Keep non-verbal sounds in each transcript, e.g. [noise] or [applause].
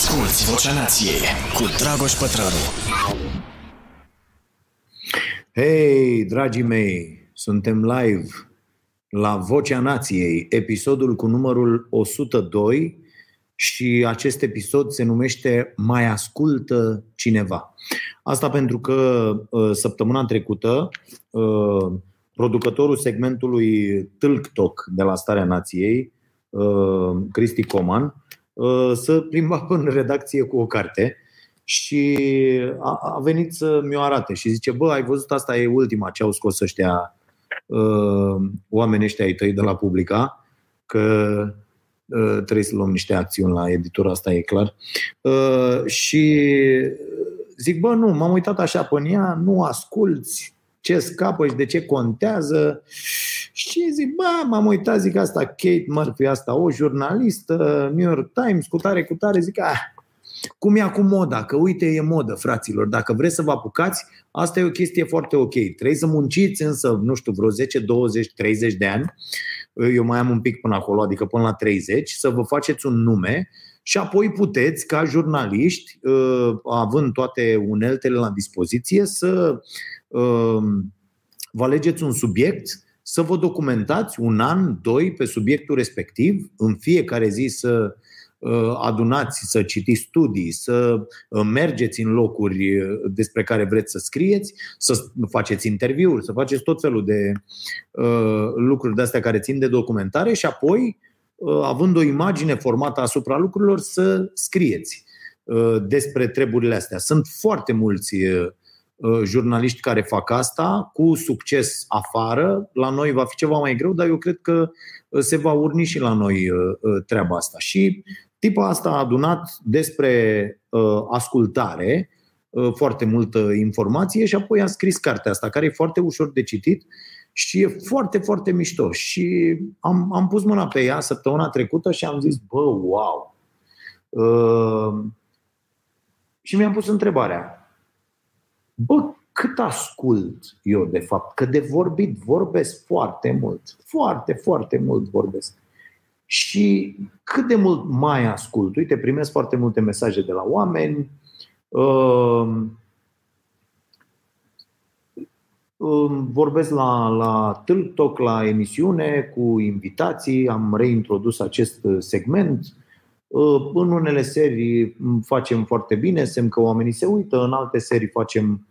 Asculți Vocea Nației cu Dragoș Pătrălu. Hei, dragii mei, suntem live la Vocea Nației, episodul cu numărul 102 și acest episod se numește Mai ascultă cineva. Asta pentru că uh, săptămâna trecută uh, producătorul segmentului TikTok de la Starea Nației, uh, Cristi Coman, să plimba în redacție cu o carte și a, a venit să mi-o arate și zice, bă, ai văzut, asta e ultima ce au scos ăștia uh, oamenii ăștia ai tăi de la Publica, că uh, trebuie să luăm niște acțiuni la editura asta, e clar. Uh, și zic, bă, nu, m-am uitat așa pe ea, nu asculți ce scapă și de ce contează. Și zic, bă, m-am uitat, zic asta, Kate Murphy, asta, o jurnalistă, New York Times, cu tare, cu tare, zic, ah, cum e acum moda? Că uite, e modă, fraților. Dacă vreți să vă apucați, asta e o chestie foarte ok. Trebuie să munciți însă, nu știu, vreo 10, 20, 30 de ani. Eu mai am un pic până acolo, adică până la 30, să vă faceți un nume și apoi puteți, ca jurnaliști, uh, având toate uneltele la dispoziție, să uh, vă alegeți un subiect, să vă documentați un an, doi pe subiectul respectiv, în fiecare zi să Uh, adunați, să citiți studii, să uh, mergeți în locuri uh, despre care vreți să scrieți, să faceți interviuri, să faceți tot felul de lucruri de astea care țin de documentare și apoi, având o imagine formată asupra lucrurilor, să scrieți despre treburile astea. Sunt foarte mulți jurnaliști care fac asta cu succes afară. La noi va fi ceva mai greu, dar eu cred că se va urni și la noi treaba asta. Și Tipul asta a adunat despre uh, ascultare uh, foarte multă informație și apoi a scris cartea asta, care e foarte ușor de citit și e foarte, foarte mișto. Și am, am pus mâna pe ea săptămâna trecută și am zis, bă, wow! Uh, și mi-am pus întrebarea, bă, cât ascult eu de fapt? Că de vorbit vorbesc foarte mult. Foarte, foarte mult vorbesc și cât de mult mai ascult. Uite, primesc foarte multe mesaje de la oameni. Vorbesc la, la TikTok, la emisiune, cu invitații. Am reintrodus acest segment. În unele serii facem foarte bine, semn că oamenii se uită, în alte serii facem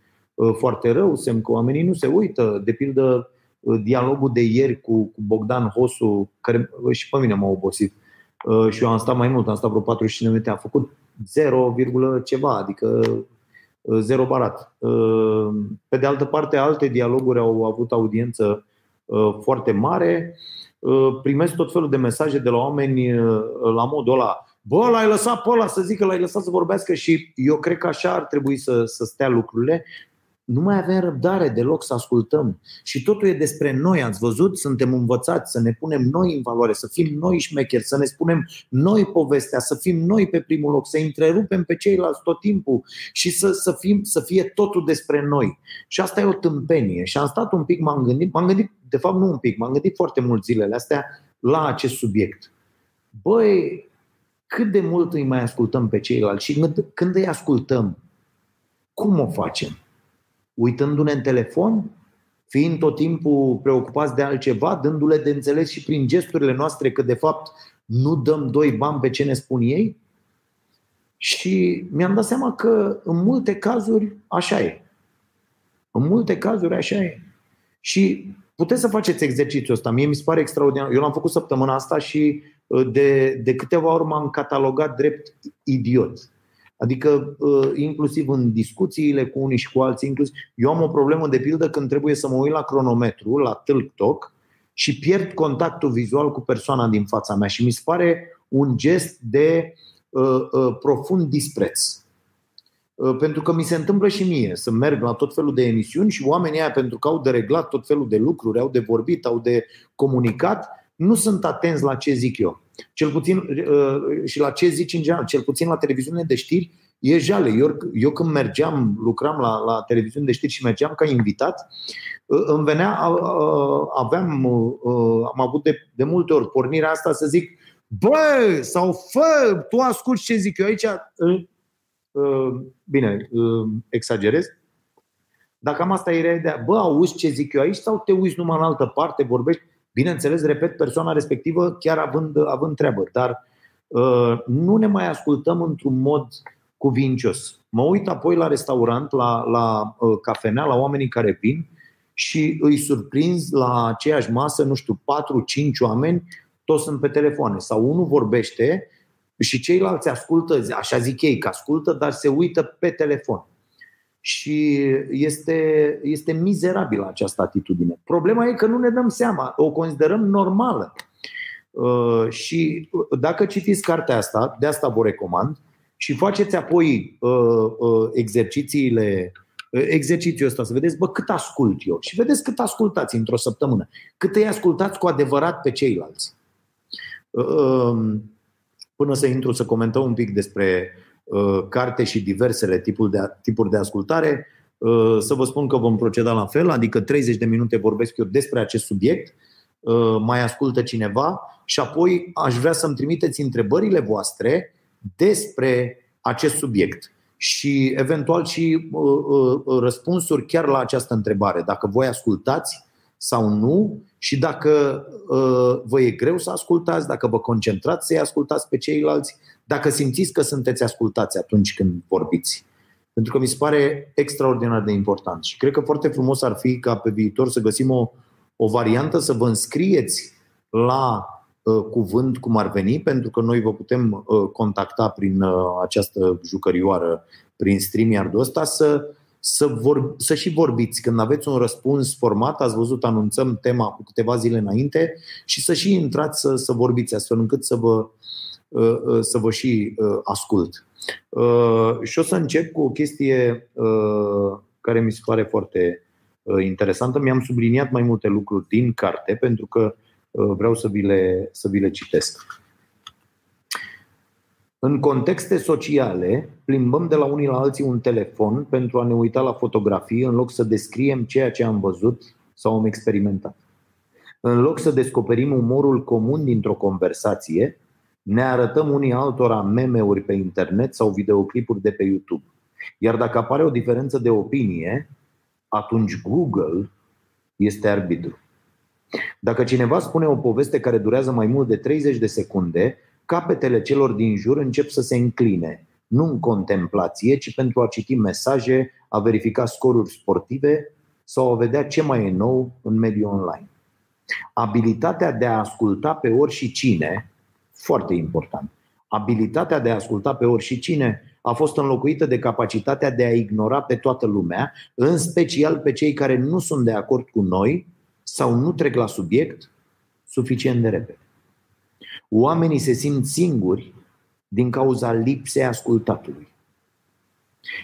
foarte rău, semn că oamenii nu se uită. De pildă, Uh, dialogul de ieri cu, cu Bogdan Hosu, care uh, și pe mine m-a obosit, uh, și eu am stat mai mult, am stat vreo 45 minute, a făcut 0, ceva, adică zero barat. Pe de altă parte, alte dialoguri au avut audiență foarte mare. Primesc tot felul de mesaje de la oameni la modul ăla. Bă, l-ai lăsat pe ăla să zică, l-ai lăsat să vorbească și eu cred că așa ar trebui să, să stea lucrurile nu mai avem răbdare deloc să ascultăm. Și totul e despre noi, ați văzut? Suntem învățați să ne punem noi în valoare, să fim noi șmecheri, să ne spunem noi povestea, să fim noi pe primul loc, să întrerupem pe ceilalți tot timpul și să, să, fim, să fie totul despre noi. Și asta e o tâmpenie. Și am stat un pic, m-am gândit, m-am gândit, de fapt nu un pic, m-am gândit foarte mult zilele astea la acest subiect. Băi, cât de mult îi mai ascultăm pe ceilalți și când îi ascultăm, cum o facem? Uitându-ne în telefon, fiind tot timpul preocupați de altceva, dându-le de înțeles și prin gesturile noastre că de fapt nu dăm doi bani pe ce ne spun ei? Și mi-am dat seama că în multe cazuri așa e. În multe cazuri așa e. Și puteți să faceți exercițiul ăsta. Mie mi se pare extraordinar. Eu l-am făcut săptămâna asta și uh, de, de câteva ori m-am catalogat drept idiot. Adică uh, inclusiv în discuțiile cu unii și cu alții, inclusiv. Eu am o problemă de pildă când trebuie să mă uit la cronometru, la TikTok și pierd contactul vizual cu persoana din fața mea și mi se pare un gest de uh, uh, profund dispreț. Uh, pentru că mi se întâmplă și mie să merg la tot felul de emisiuni și oamenii aia, pentru că au de reglat tot felul de lucruri, au de vorbit, au de comunicat, nu sunt atenți la ce zic eu. Cel puțin uh, și la ce zici în general, cel puțin la televiziune de știri, e jale. Eu, eu când mergeam, lucram la, la televiziune de știri și mergeam ca invitat, uh, îmi venea, uh, aveam, am avut de, de multe ori pornirea asta să zic, bă, sau fă, tu asculti ce zic eu aici. Bine, exagerez. Dacă cam asta e ideea. Bă, auzi ce zic eu aici sau te uiți numai în altă parte, vorbești? Bineînțeles, repet, persoana respectivă chiar având, având treabă, dar uh, nu ne mai ascultăm într-un mod cuvincios. Mă uit apoi la restaurant, la, la uh, cafenea, la oamenii care vin și îi surprinzi la aceeași masă, nu știu, 4-5 oameni, toți sunt pe telefoane. Sau unul vorbește și ceilalți ascultă, așa zic ei, că ascultă, dar se uită pe telefon. Și este, este mizerabilă această atitudine. Problema e că nu ne dăm seama, o considerăm normală. Uh, și dacă citiți cartea asta, de asta vă recomand, și faceți apoi uh, uh, exercițiile exercițiul ăsta, să vedeți, bă, cât ascult eu. Și vedeți cât ascultați într-o săptămână. Cât îi ascultați cu adevărat pe ceilalți. Um, până să intru să comentăm un pic despre Uh, carte și diversele tipuri de, tipuri de ascultare, uh, să vă spun că vom proceda la fel, adică 30 de minute vorbesc eu despre acest subiect, uh, mai ascultă cineva și apoi aș vrea să-mi trimiteți întrebările voastre despre acest subiect și eventual și răspunsuri chiar la această întrebare. Dacă voi ascultați sau nu și dacă vă e greu să ascultați, dacă vă concentrați să-i ascultați pe ceilalți dacă simțiți că sunteți ascultați atunci când vorbiți. Pentru că mi se pare extraordinar de important. Și cred că foarte frumos ar fi ca pe viitor să găsim o, o variantă să vă înscrieți la uh, cuvânt cum ar veni, pentru că noi vă putem uh, contacta prin uh, această jucărioară, prin StreamYard-ul ăsta, să, să, vor, să și vorbiți. Când aveți un răspuns format, ați văzut, anunțăm tema cu câteva zile înainte și să și intrați să, să vorbiți, astfel încât să vă, Uh, uh, să vă și uh, ascult. Și o să încep cu o chestie care mi se pare foarte interesantă. Mi-am subliniat mai multe lucruri din carte pentru că vreau să vi le, să vi le citesc. În contexte sociale, plimbăm de la unii la alții un telefon pentru a ne uita la fotografii în loc să descriem ceea ce am văzut sau am experimentat. În loc să descoperim umorul comun dintr-o conversație, ne arătăm unii altora meme-uri pe internet sau videoclipuri de pe YouTube. Iar dacă apare o diferență de opinie, atunci Google este arbitru. Dacă cineva spune o poveste care durează mai mult de 30 de secunde, capetele celor din jur încep să se încline, nu în contemplație, ci pentru a citi mesaje, a verifica scoruri sportive sau a vedea ce mai e nou în mediul online. Abilitatea de a asculta pe oricine foarte important. Abilitatea de a asculta pe oricine a fost înlocuită de capacitatea de a ignora pe toată lumea, în special pe cei care nu sunt de acord cu noi sau nu trec la subiect suficient de repede. Oamenii se simt singuri din cauza lipsei ascultatului.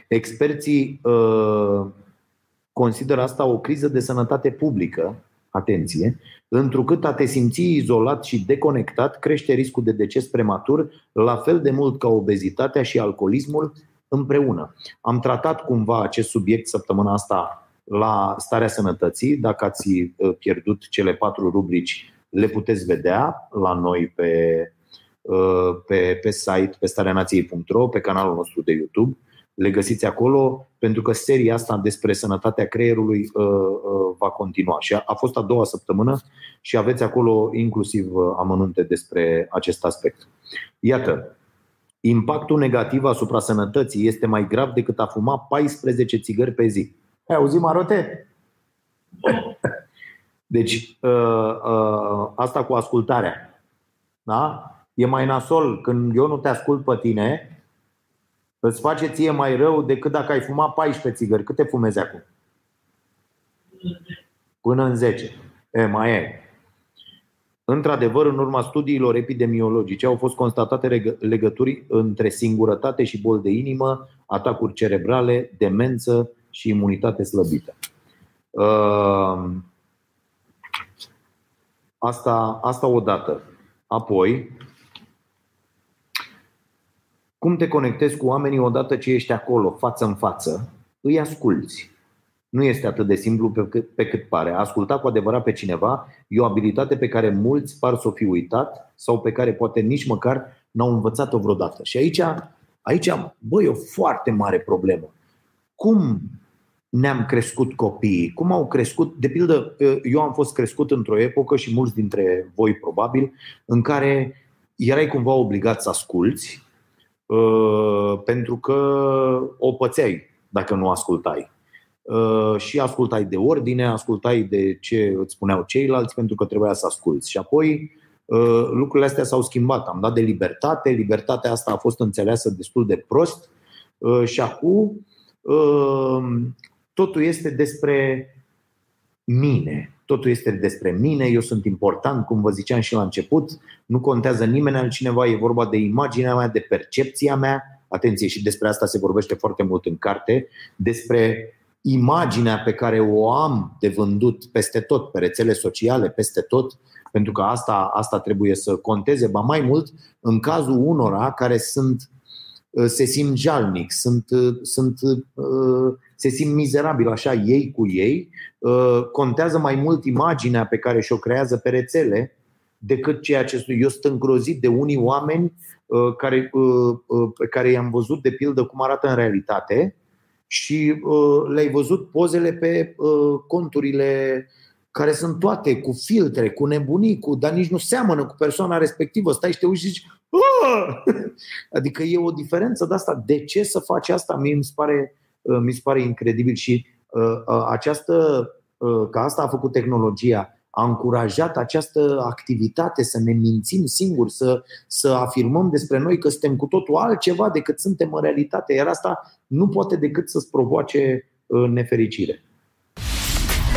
Experții uh, consideră asta o criză de sănătate publică atenție, întrucât a te simți izolat și deconectat crește riscul de deces prematur la fel de mult ca obezitatea și alcoolismul împreună. Am tratat cumva acest subiect săptămâna asta la starea sănătății. Dacă ați uh, pierdut cele patru rubrici, le puteți vedea la noi pe, uh, pe, pe site, pe stareanației.ro, pe canalul nostru de YouTube le găsiți acolo, pentru că seria asta despre sănătatea creierului uh, uh, va continua. Și a, a fost a doua săptămână și aveți acolo inclusiv uh, amănunte despre acest aspect. Iată, impactul negativ asupra sănătății este mai grav decât a fuma 14 țigări pe zi. Ai auzit, Marote? [laughs] Deci, uh, uh, asta cu ascultarea. Da? E mai nasol când eu nu te ascult pe tine îți face ție mai rău decât dacă ai fumat 14 țigări. Câte fumezi acum? Până în 10. E, mai e. Într-adevăr, în urma studiilor epidemiologice au fost constatate legături între singurătate și bol de inimă, atacuri cerebrale, demență și imunitate slăbită. Uh, asta, asta odată. Apoi, cum te conectezi cu oamenii odată ce ești acolo, față în față? Îi asculți. nu este atât de simplu pe cât, pe cât pare. A asculta cu adevărat pe cineva e o abilitate pe care mulți par să o fi uitat sau pe care poate nici măcar n-au învățat-o vreodată. Și aici, aici bă, e o foarte mare problemă. Cum ne-am crescut copiii? Cum au crescut? De pildă, eu am fost crescut într-o epocă și mulți dintre voi probabil, în care erai cumva obligat să asculți uh, pentru că o pățeai dacă nu ascultai. Uh, și ascultai de ordine, ascultai de ce îți spuneau ceilalți pentru că trebuia să asculți. Și apoi uh, lucrurile astea s-au schimbat. Am dat de libertate, libertatea asta a fost înțeleasă destul de prost și acum totul este despre mine. Totul este despre mine, eu sunt important, cum vă ziceam și la început, nu contează nimeni altcineva, e vorba de imaginea mea, de percepția mea. Atenție, și despre asta se vorbește foarte mult în carte, despre imaginea pe care o am de vândut peste tot, pe rețele sociale, peste tot, pentru că asta, asta trebuie să conteze, ba mai mult, în cazul unora care sunt se simt jalnic, sunt, sunt se simt mizerabil așa ei cu ei, uh, contează mai mult imaginea pe care și-o creează pe rețele decât ceea ce eu sunt îngrozit de unii oameni uh, care, uh, pe care i-am văzut de pildă cum arată în realitate și le-ai văzut pozele pe conturile care sunt toate cu filtre, cu nebunii, cu, dar nici nu seamănă cu persoana respectivă. Stai și te uiți și zici, Aaah! [laughs] adică e o diferență de asta. De ce să faci asta? Mie mi se pare Uh, mi se pare incredibil și uh, uh, această, că asta a făcut tehnologia, a încurajat această activitate să ne mințim singuri, să, să afirmăm despre noi că suntem cu totul altceva decât suntem în realitate. Iar asta nu poate decât să-ți provoace nefericire.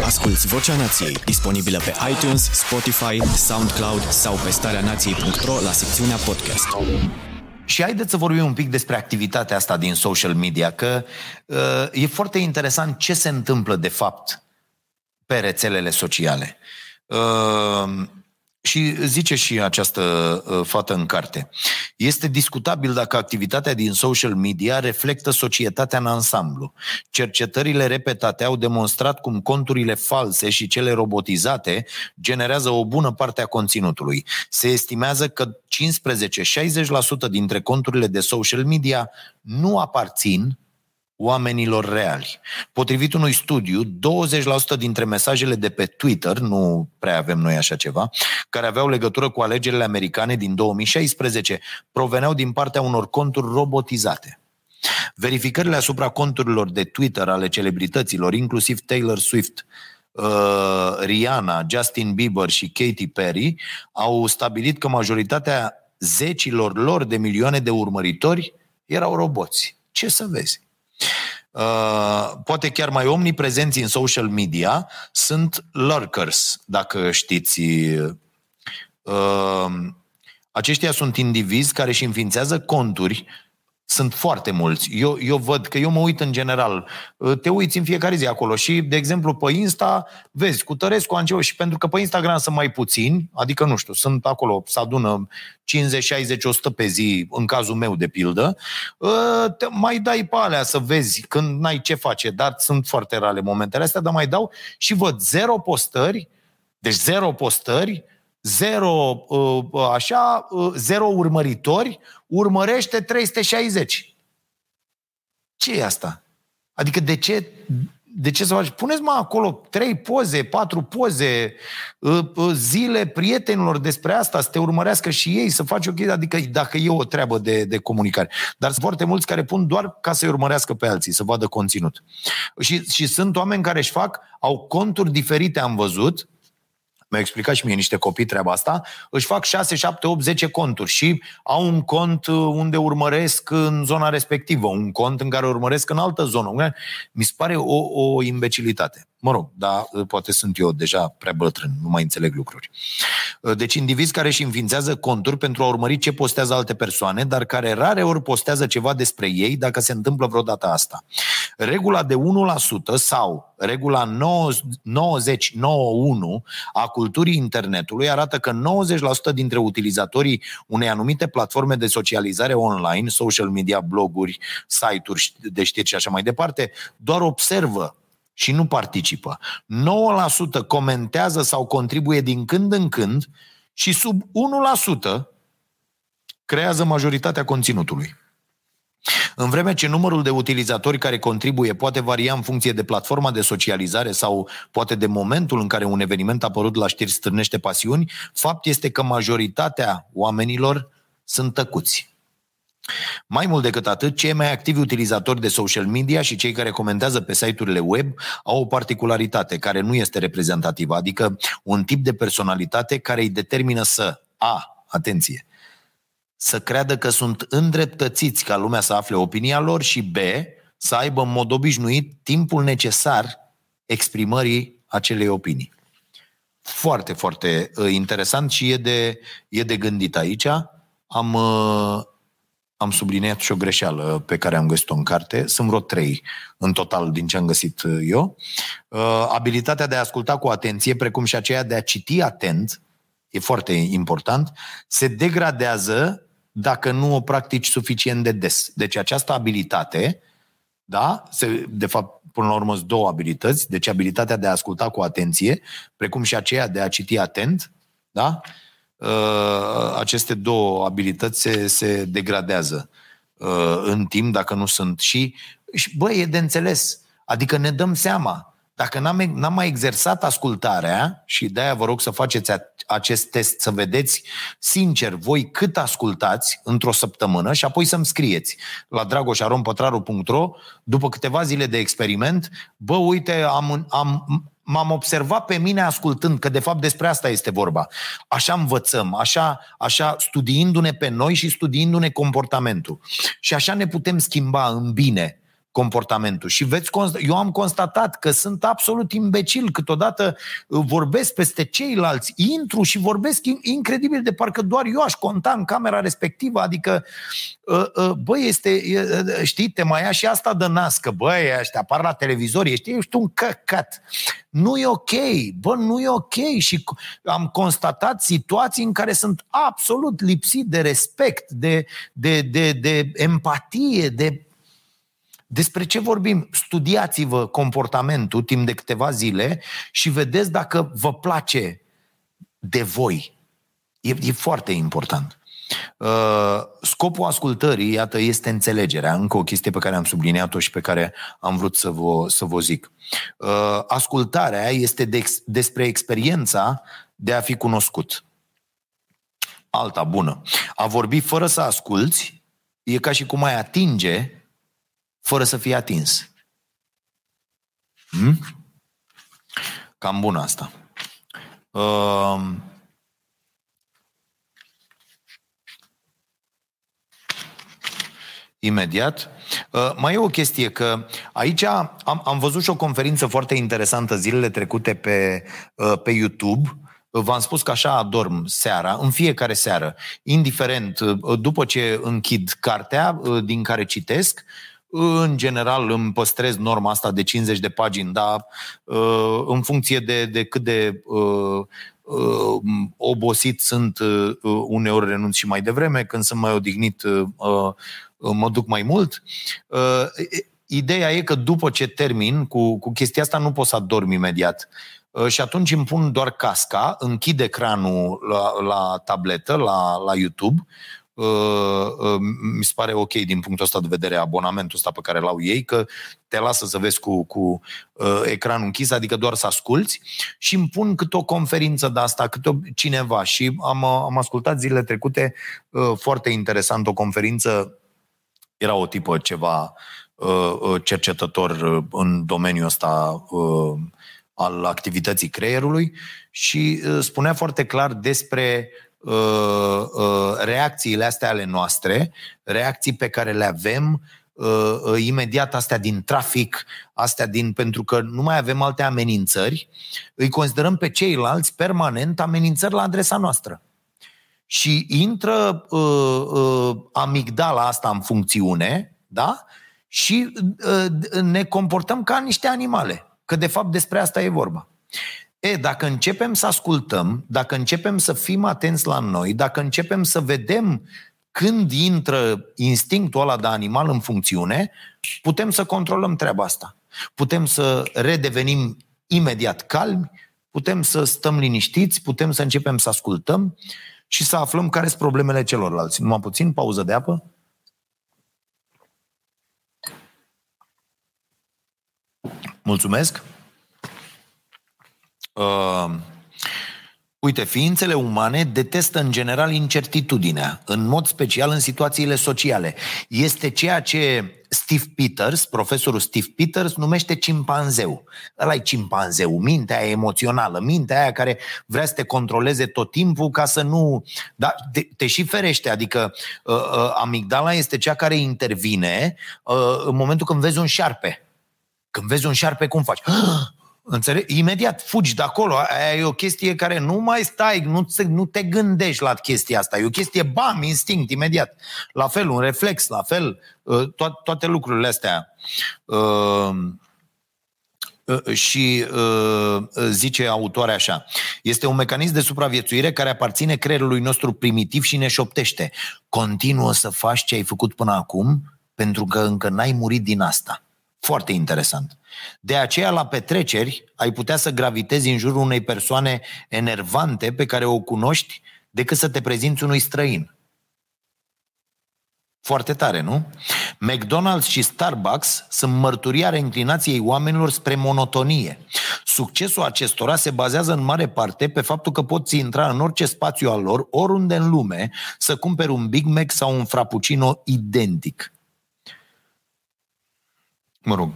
Asculți Vocea Nației, disponibilă pe iTunes, Spotify, SoundCloud sau pe starea nației.ro la secțiunea podcast. Și haideți să vorbim un pic despre activitatea asta din social media, că uh, e foarte interesant ce se întâmplă de fapt pe rețelele sociale. Uh, și zice și această uh, fată în carte. Este discutabil dacă activitatea din social media reflectă societatea în ansamblu. Cercetările repetate au demonstrat cum conturile false și cele robotizate generează o bună parte a conținutului. Se estimează că 15-60% dintre conturile de social media nu aparțin oamenilor reali. Potrivit unui studiu, 20% dintre mesajele de pe Twitter, nu prea avem noi așa ceva, care aveau legătură cu alegerile americane din 2016, proveneau din partea unor conturi robotizate. Verificările asupra conturilor de Twitter ale celebrităților, inclusiv Taylor Swift, uh, Rihanna, Justin Bieber și Katy Perry, au stabilit că majoritatea zecilor lor de milioane de urmăritori erau roboți. Ce să vezi? Uh, poate chiar mai omniprezenți în social media sunt lurkers, dacă știți. Uh, aceștia sunt indivizi care își înființează conturi sunt foarte mulți. Eu, eu văd că eu mă uit în general. Te uiți în fiecare zi acolo și, de exemplu, pe Insta, vezi, cu Tărescu, Angelo, și pentru că pe Instagram sunt mai puțini, adică, nu știu, sunt acolo, se adună 50, 60, 100 pe zi, în cazul meu, de pildă, ă, te mai dai pe alea să vezi când n-ai ce face, dar sunt foarte rare momentele astea, dar mai dau și văd zero postări, deci zero postări, zero, uh, așa, uh, zero urmăritori, urmărește 360. Ce e asta? Adică de ce, de ce să faci? Puneți mă acolo trei poze, patru poze, uh, zile prietenilor despre asta, să te urmărească și ei, să faci o chestie, adică dacă e o treabă de, de comunicare. Dar sunt foarte mulți care pun doar ca să-i urmărească pe alții, să vadă conținut. Și, și sunt oameni care își fac, au conturi diferite, am văzut, mi-au explicat și mie niște copii treaba asta, își fac 6, 7, 8, 10 conturi și au un cont uh, unde urmăresc în zona respectivă, un cont în care urmăresc în altă zonă. Mi se pare o, o imbecilitate. Mă rog, dar uh, poate sunt eu deja prea bătrân, nu mai înțeleg lucruri. Uh, deci indivizi care își înființează conturi pentru a urmări ce postează alte persoane, dar care rare ori postează ceva despre ei dacă se întâmplă vreodată asta. Regula de 1% sau regula 90-91 a culturii internetului arată că 90% dintre utilizatorii unei anumite platforme de socializare online, social media, bloguri, site-uri de știri și așa mai departe, doar observă și nu participă. 9% comentează sau contribuie din când în când și sub 1% creează majoritatea conținutului. În vreme ce numărul de utilizatori care contribuie poate varia în funcție de platforma de socializare sau poate de momentul în care un eveniment apărut la știri strânește pasiuni, fapt este că majoritatea oamenilor sunt tăcuți. Mai mult decât atât, cei mai activi utilizatori de social media și cei care comentează pe site-urile web au o particularitate care nu este reprezentativă, adică un tip de personalitate care îi determină să A. Atenție să creadă că sunt îndreptățiți ca lumea să afle opinia lor și B, să aibă în mod obișnuit timpul necesar exprimării acelei opinii. Foarte, foarte uh, interesant și e de, e de gândit aici. Am, uh, am subliniat și o greșeală pe care am găsit-o în carte. Sunt vreo trei în total din ce am găsit uh, eu. Abilitatea de a asculta cu atenție, precum și aceea de a citi atent, e foarte important, se degradează dacă nu o practici suficient de des. Deci această abilitate, da, se, de fapt, până la urmă, sunt două abilități, deci abilitatea de a asculta cu atenție, precum și aceea de a citi atent, da, uh, aceste două abilități se, se degradează uh, în timp dacă nu sunt. Și, și bă, e de înțeles. Adică ne dăm seama. Dacă n-am, n-am mai exersat ascultarea, și de-aia vă rog să faceți acest test, să vedeți sincer voi cât ascultați într-o săptămână și apoi să-mi scrieți la dragoșarompătraru.ro după câteva zile de experiment, bă, uite, am, am, m-am observat pe mine ascultând, că de fapt despre asta este vorba. Așa învățăm, așa, așa studiindu-ne pe noi și studiindu-ne comportamentul. Și așa ne putem schimba în bine comportamentul. Și veți consta- eu am constatat că sunt absolut imbecil, câteodată uh, vorbesc peste ceilalți, intru și vorbesc incredibil de parcă doar eu aș conta în camera respectivă, adică uh, uh, băi, este, știi, te mai ia și asta de nască, băi, ăștia apar la televizor, ești, ești un căcat. Nu e ok, bă, nu e ok și am constatat situații în care sunt absolut lipsit de respect, de, de, de, de empatie, de despre ce vorbim? Studiați-vă comportamentul timp de câteva zile și vedeți dacă vă place de voi. E, e foarte important. Uh, scopul ascultării, iată, este înțelegerea. Încă o chestie pe care am subliniat-o și pe care am vrut să vă, să vă zic. Uh, ascultarea este de, despre experiența de a fi cunoscut. Alta bună. A vorbi fără să asculți e ca și cum ai atinge fără să fie atins. Hmm? Cam bun asta. Uh, imediat. Uh, mai e o chestie că aici am, am văzut și o conferință foarte interesantă zilele trecute pe, uh, pe YouTube. V-am spus că așa adorm seara, în fiecare seară, indiferent, uh, după ce închid cartea uh, din care citesc, în general îmi păstrez norma asta de 50 de pagini, dar uh, în funcție de, de cât de uh, uh, obosit sunt, uneori renunț și mai devreme, când sunt mai odihnit mă duc mai mult. Ideea e că după ce termin cu, cu chestia asta nu pot să adorm imediat. Și atunci îmi pun doar casca, închid ecranul la, la tabletă, la, la YouTube, Uh, uh, mi se pare ok din punctul ăsta de vedere abonamentul ăsta pe care l-au ei, că te lasă să vezi cu, cu uh, ecranul închis, adică doar să asculți și îmi pun câte o conferință de asta, câte o, cineva. Și am, am ascultat zilele trecute foarte interesant o conferință, era o tipă ceva cercetător în domeniul ăsta al activității creierului și spunea foarte clar despre uh, uh, reacțiile astea ale noastre, reacții pe care le avem uh, uh, imediat astea din trafic, astea din pentru că nu mai avem alte amenințări, îi considerăm pe ceilalți permanent amenințări la adresa noastră. Și intră uh, uh, amigdala asta în funcțiune, da? Și uh, ne comportăm ca niște animale. Că de fapt despre asta e vorba. E, dacă începem să ascultăm, dacă începem să fim atenți la noi, dacă începem să vedem când intră instinctul ăla de animal în funcțiune, putem să controlăm treaba asta. Putem să redevenim imediat calmi, putem să stăm liniștiți, putem să începem să ascultăm și să aflăm care sunt problemele celorlalți. Numai puțin, pauză de apă. Mulțumesc. Uh, uite, ființele umane detestă în general incertitudinea, în mod special în situațiile sociale. Este ceea ce Steve Peters, profesorul Steve Peters, numește cimpanzeu. ăla e cimpanzeu, mintea aia emoțională, mintea aia care vrea să te controleze tot timpul ca să nu... Dar te, te și ferește, adică uh, uh, amigdala este cea care intervine uh, în momentul când vezi un șarpe. Când vezi un șarpe, cum faci? [gasps] Înțeleg? Imediat fugi de acolo. Aia e o chestie care nu mai stai, nu, nu te gândești la chestia asta. E o chestie, bam, instinct, imediat. La fel, un reflex, la fel, uh, to- toate lucrurile astea. Uh, uh, și zice autoarea așa, este un mecanism de supraviețuire care aparține creierului nostru primitiv și ne șoptește. Continuă să faci ce ai făcut până acum pentru că încă n-ai murit din asta. Foarte interesant. De aceea, la petreceri, ai putea să gravitezi în jurul unei persoane enervante pe care o cunoști decât să te prezinți unui străin. Foarte tare, nu? McDonald's și Starbucks sunt mărturia inclinației oamenilor spre monotonie. Succesul acestora se bazează în mare parte pe faptul că poți intra în orice spațiu al lor, oriunde în lume, să cumperi un Big Mac sau un Frappuccino identic mă rog,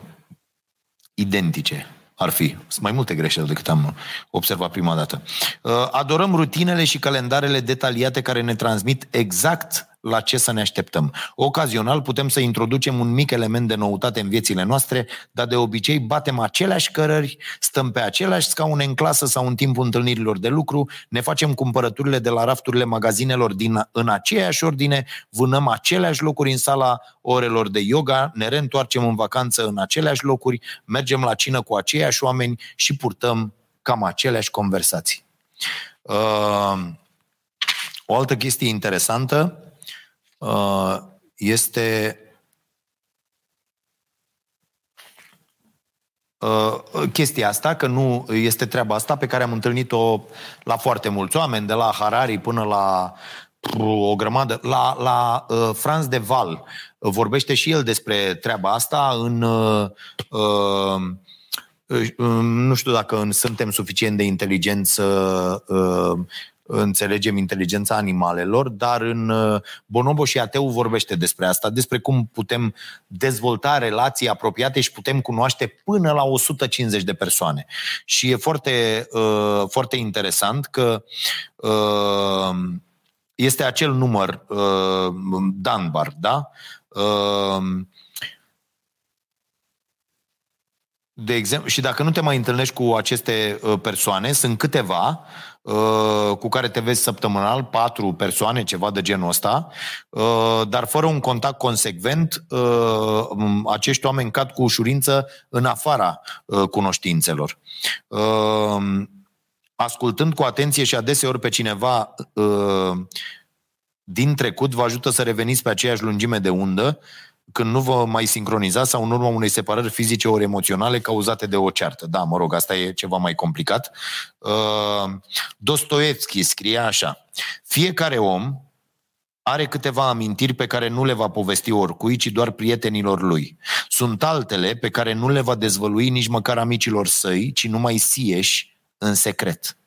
identice ar fi. Sunt mai multe greșeli decât am observat prima dată. Uh, adorăm rutinele și calendarele detaliate care ne transmit exact la ce să ne așteptăm. Ocazional putem să introducem un mic element de noutate în viețile noastre, dar de obicei batem aceleași cărări, stăm pe aceleași scaune în clasă sau în timpul întâlnirilor de lucru, ne facem cumpărăturile de la rafturile magazinelor din, în aceeași ordine, vânăm aceleași locuri în sala orelor de yoga, ne reîntoarcem în vacanță în aceleași locuri, mergem la cină cu aceiași oameni și purtăm cam aceleași conversații. Uh, o altă chestie interesantă Uh, este uh, chestia asta, că nu este treaba asta pe care am întâlnit-o la foarte mulți oameni, de la Harari până la o grămadă, la, la uh, Franz de Val. Vorbește și el despre treaba asta în uh, uh, nu știu dacă suntem suficient de inteligenți să uh, înțelegem inteligența animalelor, dar în uh, Bonobo și Ateu vorbește despre asta, despre cum putem dezvolta relații apropiate și putem cunoaște până la 150 de persoane. Și e foarte, uh, foarte interesant că uh, este acel număr Dunbar, da? De exemplu, și dacă nu te mai întâlnești cu aceste persoane, sunt câteva Uh, cu care te vezi săptămânal, patru persoane, ceva de genul ăsta, uh, dar fără un contact consecvent, uh, acești oameni cad cu ușurință în afara cunoștințelor. Ascultând cu atenție și adeseori pe cineva din trecut, vă ajută să reveniți pe aceeași lungime de undă, când nu vă mai sincronizați sau în urma unei separări fizice ori emoționale cauzate de o ceartă. Da, mă rog, asta e ceva mai complicat. Uh, Dostoevski scria așa. Fiecare om are câteva amintiri pe care nu le va povesti oricui, ci doar prietenilor lui. Sunt altele pe care nu le va dezvălui nici măcar amicilor săi, ci numai sieși în secret.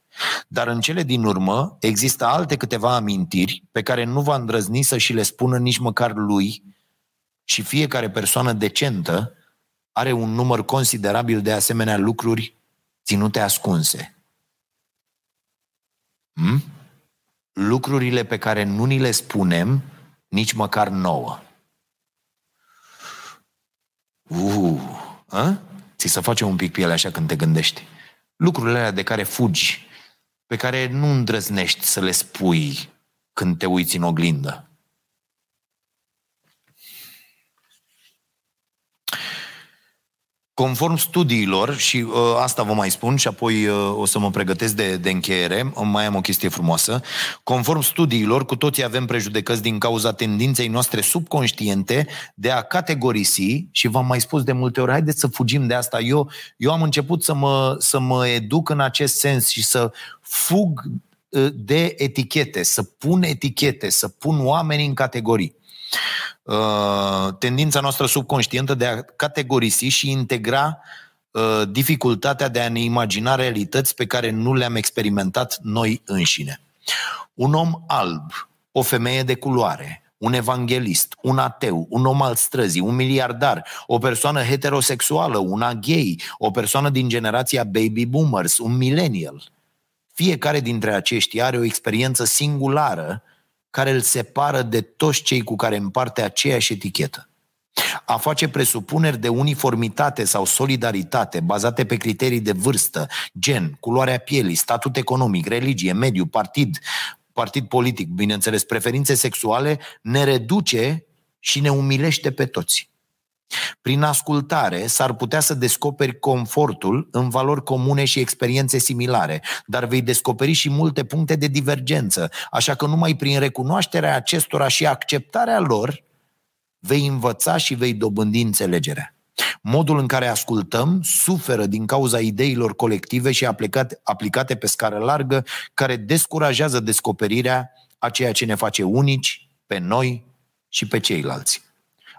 Dar în cele din urmă există alte câteva amintiri pe care nu va îndrăzni să și le spună nici măcar lui, și fiecare persoană decentă are un număr considerabil de asemenea lucruri ținute ascunse. Hmm? Lucrurile pe care nu ni le spunem nici măcar nouă. Uh, a? Ți se face un pic piele așa când te gândești. Lucrurile alea de care fugi, pe care nu îndrăznești să le spui când te uiți în oglindă. Conform studiilor, și uh, asta vă mai spun și apoi uh, o să mă pregătesc de, de încheiere, mai am o chestie frumoasă, conform studiilor, cu toții avem prejudecăți din cauza tendinței noastre subconștiente de a categorisi, și v-am mai spus de multe ori, haideți să fugim de asta. Eu, eu am început să mă, să mă educ în acest sens și să fug uh, de etichete, să pun etichete, să pun oamenii în categorii. Uh, tendința noastră subconștientă de a categorisi și integra uh, dificultatea de a ne imagina realități pe care nu le-am experimentat noi înșine. Un om alb, o femeie de culoare, un evanghelist, un ateu, un om al străzii, un miliardar, o persoană heterosexuală, una gay, o persoană din generația baby boomers, un millennial. Fiecare dintre aceștia are o experiență singulară care îl separă de toți cei cu care împarte aceeași etichetă. A face presupuneri de uniformitate sau solidaritate bazate pe criterii de vârstă, gen, culoarea pielii, statut economic, religie, mediu, partid, partid politic, bineînțeles, preferințe sexuale, ne reduce și ne umilește pe toți. Prin ascultare s-ar putea să descoperi confortul în valori comune și experiențe similare, dar vei descoperi și multe puncte de divergență, așa că numai prin recunoașterea acestora și acceptarea lor vei învăța și vei dobândi înțelegerea. Modul în care ascultăm suferă din cauza ideilor colective și aplicate, aplicate pe scară largă, care descurajează descoperirea a ceea ce ne face unici pe noi și pe ceilalți.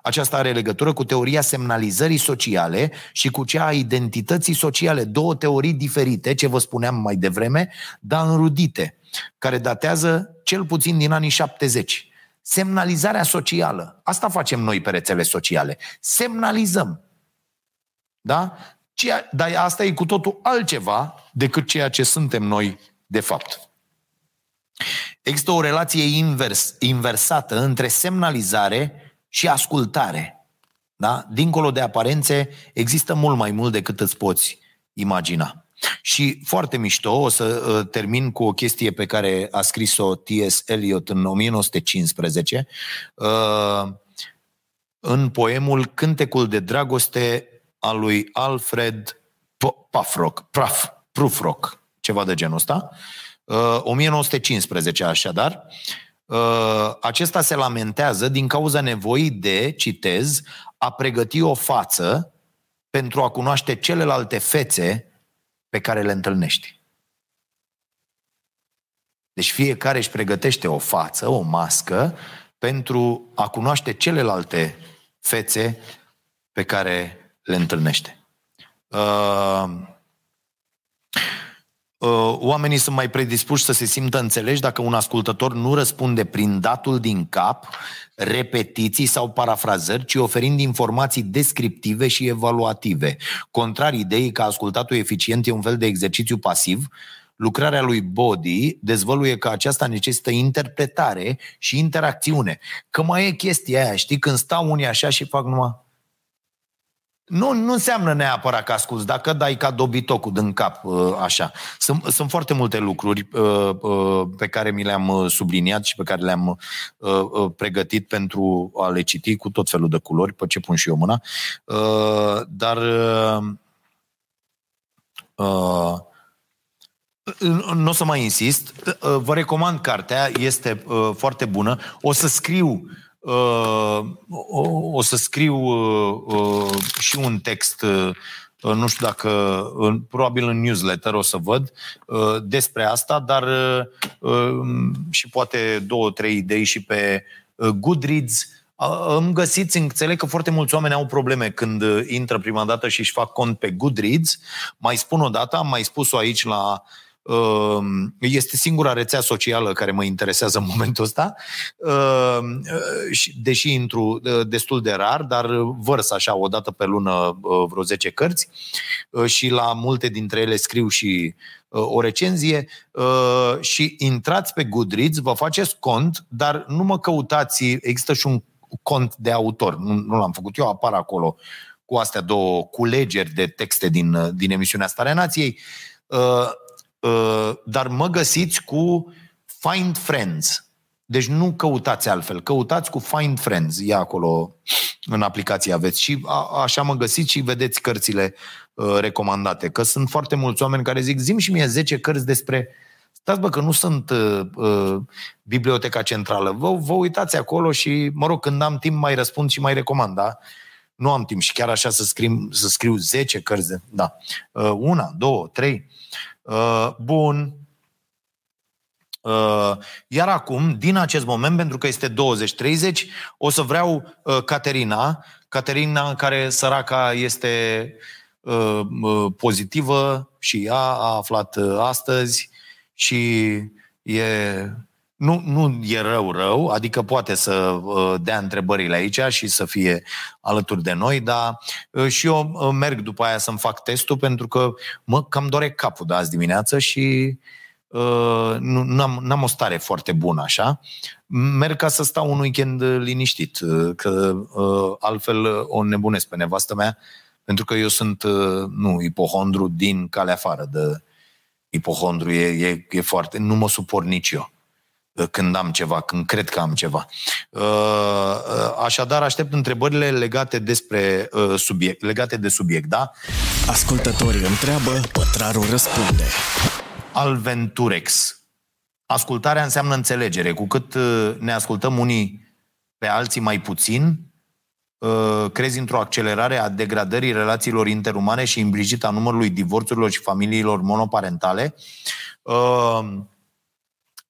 Aceasta are legătură cu teoria semnalizării sociale și cu cea a identității sociale. Două teorii diferite, ce vă spuneam mai devreme, dar înrudite, care datează cel puțin din anii 70. Semnalizarea socială. Asta facem noi pe rețele sociale. Semnalizăm. Da? Ceea, dar asta e cu totul altceva decât ceea ce suntem noi de fapt. Există o relație invers, inversată între semnalizare și ascultare. Da? Dincolo de aparențe, există mult mai mult decât îți poți imagina. Și foarte mișto, o să uh, termin cu o chestie pe care a scris-o T.S. Eliot în 1915, uh, în poemul Cântecul de dragoste al lui Alfred Pafrock, Praf, Prufrock, ceva de genul ăsta, 1915 uh, așadar, Uh, acesta se lamentează din cauza nevoii de, citez, a pregăti o față pentru a cunoaște celelalte fețe pe care le întâlnești. Deci fiecare își pregătește o față, o mască, pentru a cunoaște celelalte fețe pe care le întâlnește. Uh, Uh, oamenii sunt mai predispuși să se simtă înțeleși dacă un ascultător nu răspunde prin datul din cap, repetiții sau parafrazări, ci oferind informații descriptive și evaluative. Contrar ideii că ascultatul eficient e un fel de exercițiu pasiv, lucrarea lui Body dezvăluie că aceasta necesită interpretare și interacțiune. Că mai e chestia aia, știi, când stau unii așa și fac numai nu, nu înseamnă neapărat că asculți, dacă dai ca dobitocul din cap, uh, așa. Sunt, sunt foarte multe lucruri uh, uh, pe care mi le-am subliniat și pe care le-am pregătit pentru a le citi cu tot felul de culori, pe ce pun și eu mâna. Dar nu o să mai insist. Vă recomand cartea, este foarte bună. O să scriu Uh, o, o să scriu uh, uh, și un text, nu știu dacă, probabil în newsletter o să văd despre asta, dar și poate două, trei idei și pe Goodreads. Îmi găsiți, înțeleg că foarte mulți oameni au probleme când intră prima dată și își fac cont pe Goodreads. Mai spun o dată, am mai spus-o aici la uh, Ehm, este singura rețea socială care mă interesează în [laughs] momentul ăsta, ehm, deși intru destul de rar, dar vărs așa o dată pe lună vreo 10 cărți și la multe dintre ele scriu și o recenzie. Și intrați pe Goodreads, vă faceți cont, dar nu mă căutați, există și un cont de autor, nu, nu l-am făcut eu, apar acolo cu astea două culegeri de texte din, din emisiunea Starea Nației. Uh, Uh, dar mă găsiți cu Find Friends. Deci nu căutați altfel, căutați cu Find Friends, e acolo în aplicație aveți. Și a, așa mă găsiți și vedeți cărțile uh, recomandate. Că sunt foarte mulți oameni care zic, zim și mie 10 cărți despre... Stați bă, că nu sunt uh, uh, biblioteca centrală. Vă, vă uitați acolo și, mă rog, când am timp mai răspund și mai recomand, da? Nu am timp și chiar așa să scriu, să scriu 10 cărți. De, da. Uh, una, două, trei. Uh, bun. Uh, iar acum, din acest moment, pentru că este 20-30, o să vreau uh, Caterina, Caterina care săraca este uh, pozitivă și ea a aflat astăzi și e nu, nu e rău rău, adică poate să dea întrebările aici și să fie alături de noi, dar și eu merg după aia să-mi fac testul pentru că mă cam dore capul de azi dimineață și uh, Uh, nu am n-am o stare foarte bună așa. Merg ca să stau un weekend liniștit, uh, că uh, altfel o nebunesc pe nevastă mea, pentru că eu sunt, nu, ipohondru din calea afară de ipohondru, e, e, e foarte, nu mă suport nici eu când am ceva, când cred că am ceva. Așadar, aștept întrebările legate despre subiect, legate de subiect, da? Ascultătorii întreabă, pătrarul răspunde. Alventurex. Ascultarea înseamnă înțelegere. Cu cât uh, ne ascultăm unii pe alții mai puțin, uh, crezi într-o accelerare a degradării relațiilor interumane și implicit a numărului divorțurilor și familiilor monoparentale.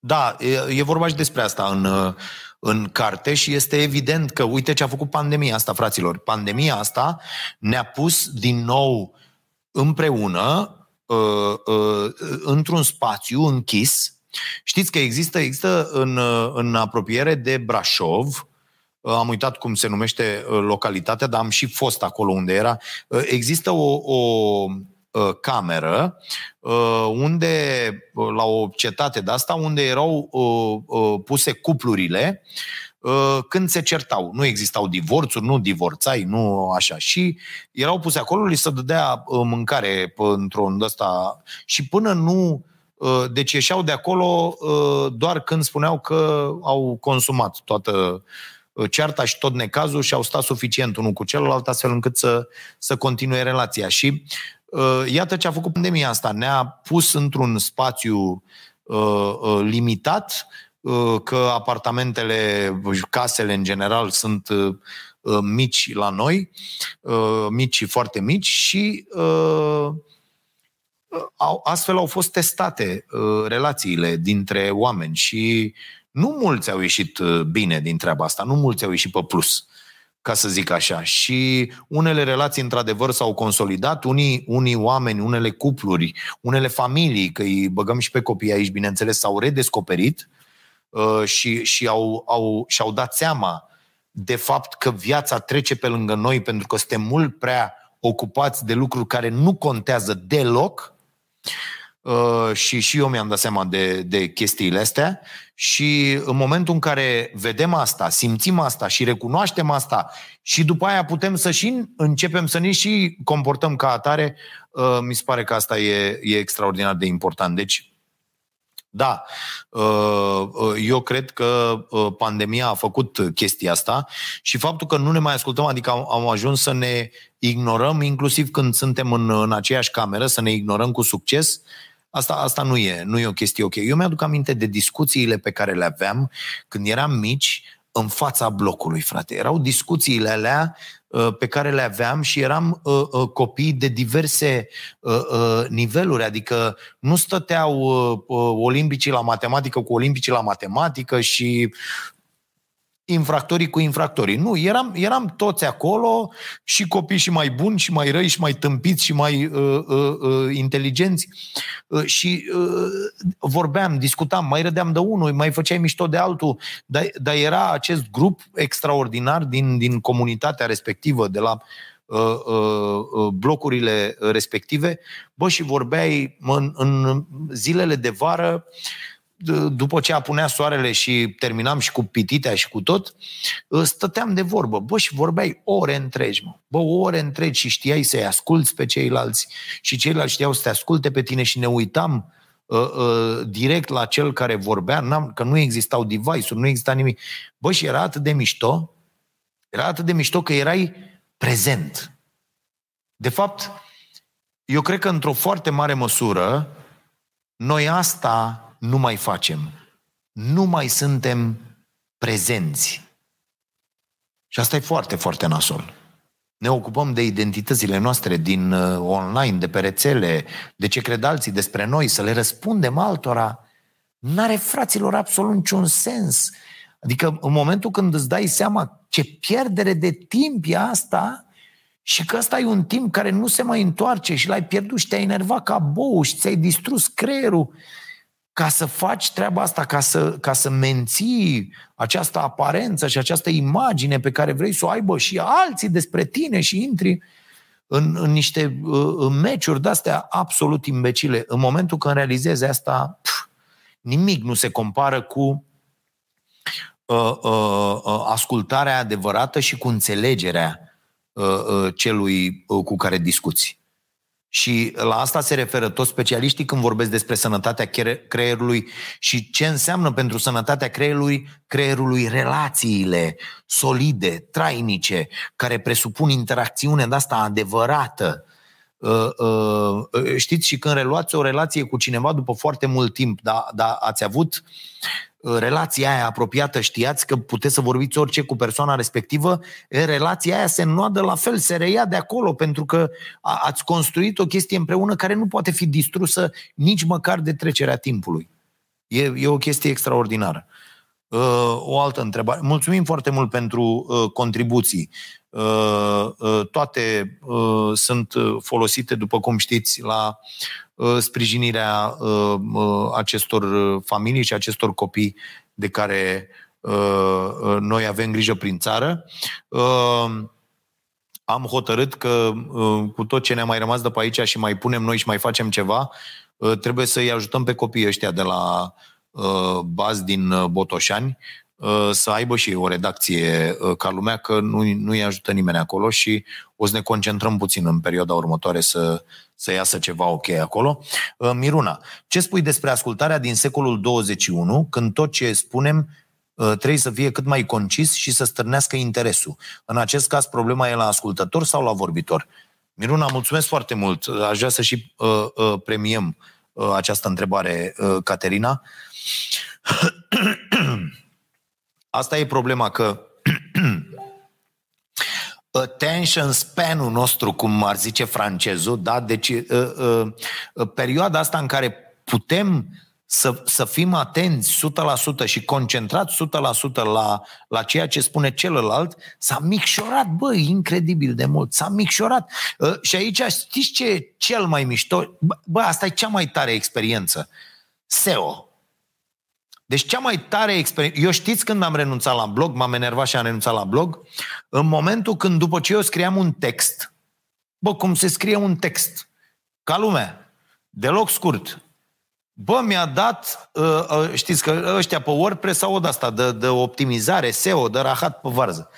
Uh, da, e vorba și despre asta în, în carte și este evident că, uite ce a făcut pandemia asta, fraților. Pandemia asta ne-a pus din nou împreună uh, uh, într-un spațiu închis. Știți că există, există în, uh, în apropiere de Brașov, uh, am uitat cum se numește uh, localitatea, dar am și fost acolo unde era. Există o, o cameră unde, la o cetate de asta, unde erau puse cuplurile Uh, când se certau. Nu existau divorțuri, nu divorțai, nu așa. Și erau puse acolo, li se dădea uh, mâncare într-un ăsta și până nu uh, deci ieșeau de acolo doar când spuneau că au consumat toată cearta și tot necazul și au stat suficient unul cu celălalt astfel încât să, să continue relația. Și iată ce a făcut pandemia asta. Ne-a pus într-un spațiu limitat Uh, că apartamentele, casele în general sunt uh, uh, mici la noi, mici și foarte mici și astfel au fost testate relațiile dintre oameni și nu mulți au ieșit bine din treaba asta, nu mulți au ieșit pe plus ca să zic așa. Și unele relații, într-adevăr, s-au consolidat, unii, unii oameni, unele cupluri, unele familii, că îi băgăm și pe copii aici, bineînțeles, s-au redescoperit Uh, și, și au, au, și-au dat seama de fapt că viața trece pe lângă noi pentru că suntem mult prea ocupați de lucruri care nu contează deloc uh, și și eu mi-am dat seama de, de chestiile astea și în momentul în care vedem asta, simțim asta și recunoaștem asta și după aia putem să și începem să ne și comportăm ca atare, uh, mi se pare că asta e, e extraordinar de important. Deci da, uh, uh, eu cred că uh, pandemia a făcut chestia asta și faptul că nu ne mai ascultăm, adică am ajuns să ne ignorăm, inclusiv când suntem în, în aceeași cameră, să ne ignorăm cu succes, Asta, asta nu, e, nu e o chestie ok. Eu mi-aduc aminte de discuțiile pe care le aveam când eram mici în fața blocului, frate. Erau discuțiile alea Uh, pe care le aveam și eram uh, uh, copii de diverse niveluri, adică nu stăteau olimpicii la matematică cu olimpicii la matematică și infractorii cu infractorii. Nu, eram, eram toți acolo și copii și mai buni și mai răi și mai tâmpiți și mai uh, uh, uh, inteligenți uh, și uh, vorbeam, discutam, mai râdeam de unul, mai făceai mișto de altul, dar, dar era acest grup extraordinar din, din comunitatea respectivă, de la uh, uh, uh blocurile respective, bă, și vorbeai în, în zilele de vară după ce apunea soarele și terminam și cu pititea și cu tot, stăteam de vorbă. Bă, și vorbeai ore întregi, mă. Bă, ore întregi și știai să-i asculți pe ceilalți și ceilalți știau să te asculte pe tine și ne uitam uh, uh, direct la cel care vorbea, n-am, că nu existau device-uri, nu exista nimic. Bă, și era atât de mișto, era atât de mișto că erai prezent. De fapt, eu cred că într-o foarte mare măsură, noi asta nu mai facem. Nu mai suntem prezenți. Și asta e foarte, foarte nasol. Ne ocupăm de identitățile noastre din uh, online, de pe rețele, de ce cred alții despre noi, să le răspundem altora. N-are, fraților, absolut niciun sens. Adică în momentul când îți dai seama ce pierdere de timp e asta și că ăsta e un timp care nu se mai întoarce și l-ai pierdut și te-ai enervat ca bou și ți-ai distrus creierul, ca să faci treaba asta, ca să, ca să menții această aparență și această imagine pe care vrei să o aibă și alții despre tine și intri în, în niște uh, în meciuri de-astea absolut imbecile. În momentul când realizezi asta, pf, nimic nu se compară cu uh, uh, uh, ascultarea adevărată și cu înțelegerea uh, uh, celui uh, cu care discuți. Și la asta se referă toți specialiștii când vorbesc despre sănătatea creierului și ce înseamnă pentru sănătatea creierului, creierului relațiile solide, trainice, care presupun interacțiune de asta adevărată. Uh, uh, știți, și când reluați o relație cu cineva după foarte mult timp, da, da, ați avut relația aia apropiată, știați că puteți să vorbiți orice cu persoana respectivă, relația aia se înnoadă la fel, se reia de acolo, pentru că ați construit o chestie împreună care nu poate fi distrusă nici măcar de trecerea timpului. E, e o chestie extraordinară. O altă întrebare. Mulțumim foarte mult pentru contribuții. Toate sunt folosite, după cum știți, la Uh, sprijinirea uh, uh, acestor familii și acestor copii de care noi avem grijă prin țară. Am hotărât că cu tot ce ne-a mai rămas de pe aici și mai punem noi și mai facem ceva, trebuie să-i ajutăm pe copiii ăștia de la baz din Botoșani să aibă și o redacție ca lumea, că nu, nu-i ajută nimeni acolo și o să ne concentrăm puțin în perioada următoare să, să iasă ceva ok acolo. Uh, Miruna, ce spui despre ascultarea din secolul 21, când tot ce spunem uh, trebuie să fie cât mai concis și să stârnească interesul? În acest caz, problema e la ascultător sau la vorbitor? Miruna, mulțumesc foarte mult. Aș vrea să și uh, uh, premiem uh, această întrebare, uh, Caterina. [coughs] Asta e problema că [clears throat] attention span-ul nostru, cum ar zice francezul, da? deci uh, uh, uh, perioada asta în care putem să, să fim atenți 100% și concentrați 100% la, la ceea ce spune celălalt, s-a micșorat, bă, incredibil de mult, s-a micșorat. Uh, și aici știți ce e cel mai mișto? Bă, bă, asta e cea mai tare experiență. SEO. Deci cea mai tare experiență... Eu știți când am renunțat la blog, m-am enervat și am renunțat la blog? În momentul când după ce eu scriam un text, bă, cum se scrie un text, ca lumea, deloc scurt, Bă, mi-a dat, uh, uh, știți că ăștia pe WordPress au de asta, de, de optimizare, SEO, de rahat pe varză.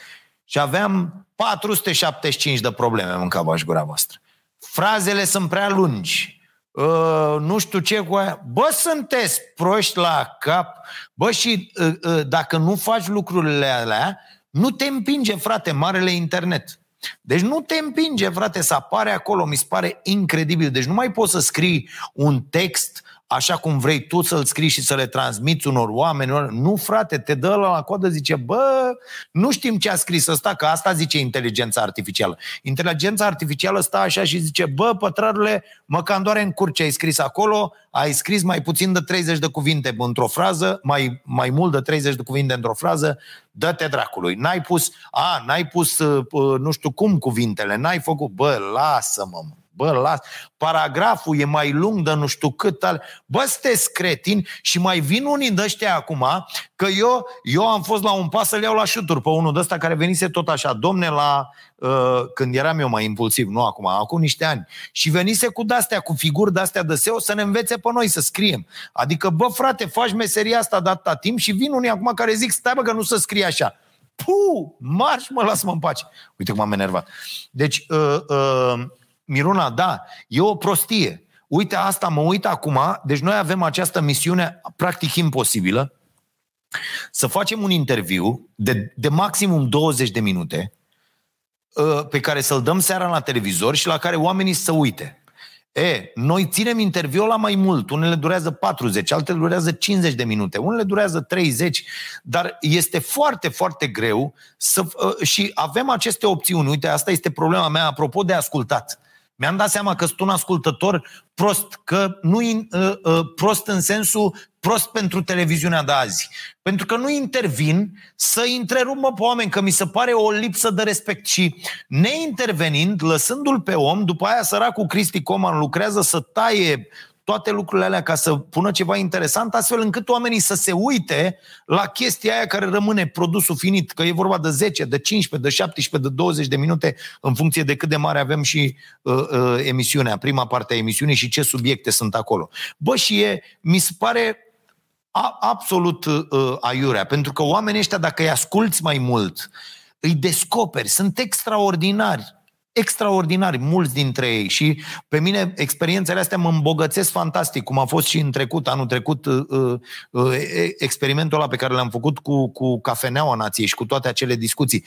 Și aveam 475 de probleme în și gura voastră. Frazele sunt prea lungi. Uh, nu știu ce cu aia. Bă, sunteți proști la cap. Bă, și uh, uh, dacă nu faci lucrurile alea, nu te împinge, frate, marele internet. Deci nu te împinge, frate, să apare acolo. Mi se pare incredibil. Deci nu mai poți să scrii un text așa cum vrei tu să-l scrii și să le transmiți unor oameni. Nu, frate, te dă la, la coadă, zice, bă, nu știm ce a scris ăsta, că asta zice inteligența artificială. Inteligența artificială stă așa și zice, bă, pătrarule, mă cam doare în cur ce ai scris acolo, ai scris mai puțin de 30 de cuvinte într-o frază, mai, mai mult de 30 de cuvinte într-o frază, dă-te dracului. N-ai pus, a, n-ai pus, uh, uh, nu știu cum cuvintele, n-ai făcut, bă, lasă-mă, mă. Bă, las, paragraful e mai lung de nu știu cât al... Bă, sunteți cretini și mai vin unii de ăștia acum, că eu, eu am fost la un pas să-l iau la șuturi pe unul de ăsta care venise tot așa, domne, la, uh, când eram eu mai impulsiv, nu acum, acum niște ani, și venise cu de-astea, cu figuri de-astea de SEO să ne învețe pe noi să scriem. Adică, bă, frate, faci meseria asta de atâta timp și vin unii acum care zic, stai bă, că nu să scrie așa. Puh, marș, mă, lasă-mă în pace. Uite cum am enervat. Deci, uh, uh, Miruna, da, e o prostie. uite asta, mă uit acum, deci noi avem această misiune practic imposibilă, să facem un interviu de, de maximum 20 de minute, uh, pe care să-l dăm seara la televizor și la care oamenii să uite. E, noi ținem interviul la mai mult. Unele durează 40, altele durează 50 de minute, unele durează 30, dar este foarte, foarte greu să... Uh, și avem aceste opțiuni. Uite, asta este problema mea apropo de ascultat. Mi-am dat seama că sunt un ascultător prost, că nu uh, uh, prost în sensul prost pentru televiziunea de azi. Pentru că nu intervin să întrerupă pe oameni, că mi se pare o lipsă de respect. Și neintervenind, lăsându-l pe om, după aia săracul Cristi Coman lucrează să taie toate lucrurile alea ca să pună ceva interesant, astfel încât oamenii să se uite la chestia aia care rămâne produsul finit, că e vorba de 10, de 15, de 17, de 20 de minute, în funcție de cât de mare avem și uh, uh, emisiunea, prima parte a emisiunii și ce subiecte sunt acolo. Bă, și e, mi se pare a, absolut uh, aiurea, pentru că oamenii ăștia, dacă îi asculți mai mult, îi descoperi, sunt extraordinari extraordinari, mulți dintre ei și pe mine experiențele astea mă îmbogățesc fantastic, cum a fost și în trecut, anul trecut, uh, uh, uh, experimentul ăla pe care l-am făcut cu, cu Cafeneaua Nației și cu toate acele discuții.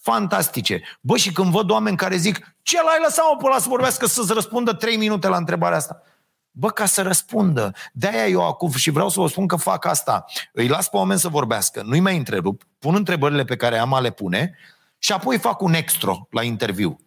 Fantastice. Bă, și când văd oameni care zic, ce l-ai lăsat-o pe ăla să vorbească, să-ți răspundă trei minute la întrebarea asta? Bă, ca să răspundă. De-aia eu acum și vreau să vă spun că fac asta. Îi las pe oameni să vorbească, nu-i mai întrerup, pun întrebările pe care am a le pune și apoi fac un extra la interviu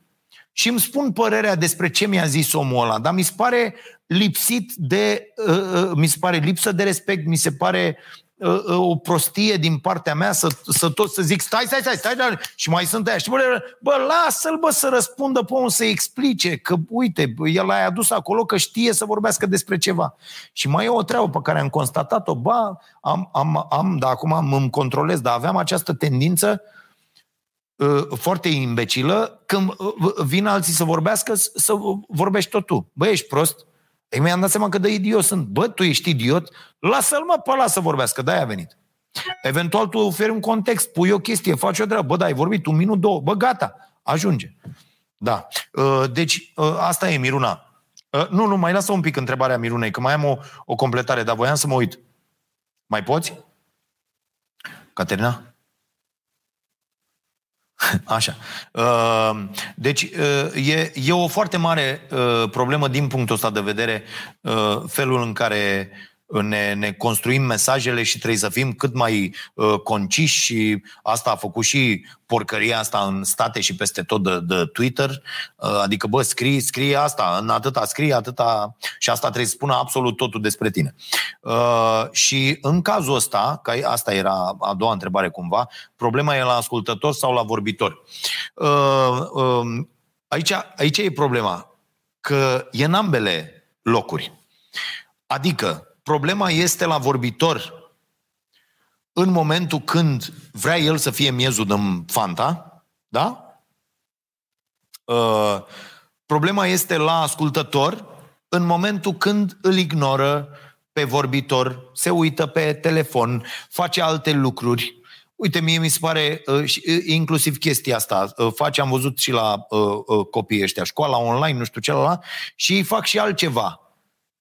și îmi spun părerea despre ce mi-a zis omul ăla, dar mi se pare lipsit de, uh, uh, mi se pare lipsă de respect, mi se pare uh, uh, o prostie din partea mea să, să tot să zic stai, stai, stai, stai, stai și mai sunt aia. Și bă, bă lasă-l bă să răspundă pe om să explice că uite, el l-a adus acolo că știe să vorbească despre ceva. Și mai e o treabă pe care am constatat-o, bă, am, am, am, dar acum îmi controlez, dar aveam această tendință uh, Uh, foarte imbecilă, când uh, vin alții să vorbească, să vorbești tot tu. Băi, ești prost? Ei, mi-am dat seama că de idiot sunt. Bă, tu ești idiot? Lasă-l mă pe ăla să vorbească, de-aia a venit. Eventual tu oferi un context, pui o chestie, faci o treabă. Bă, da, ai vorbit un minut, două. Bă, gata, ajunge. Da. Uh, deci, asta e, Miruna. Nu, nu, mai lasă un pic întrebarea Mirunei, că mai am o, o completare, dar voiam să mă uit. Mai poți? Caterina? [laughs] Așa. Uh, deci uh, e, e o foarte mare uh, problemă din punctul ăsta de vedere felul în care ne, ne construim mesajele și trebuie să fim cât mai uh, conciși și asta a făcut și porcăria asta în state și peste tot de, de Twitter. Uh, adică, bă, scrie, scrie asta, în atâta scrie, atâta și asta trebuie să spună absolut totul despre tine. Uh, și în cazul ăsta, că asta era a doua întrebare cumva, problema e la ascultător sau la vorbitor. Uh, uh, aici, aici e problema, că e în ambele locuri. Adică, Problema este la vorbitor în momentul când vrea el să fie miezul de fanta, da? Uh, problema este la ascultător în momentul când îl ignoră pe vorbitor, se uită pe telefon, face alte lucruri. Uite, mie mi se pare, uh, uh, inclusiv chestia asta, face, am văzut și la copiii ăștia, școala online, nu știu ce la, și ei fac și altceva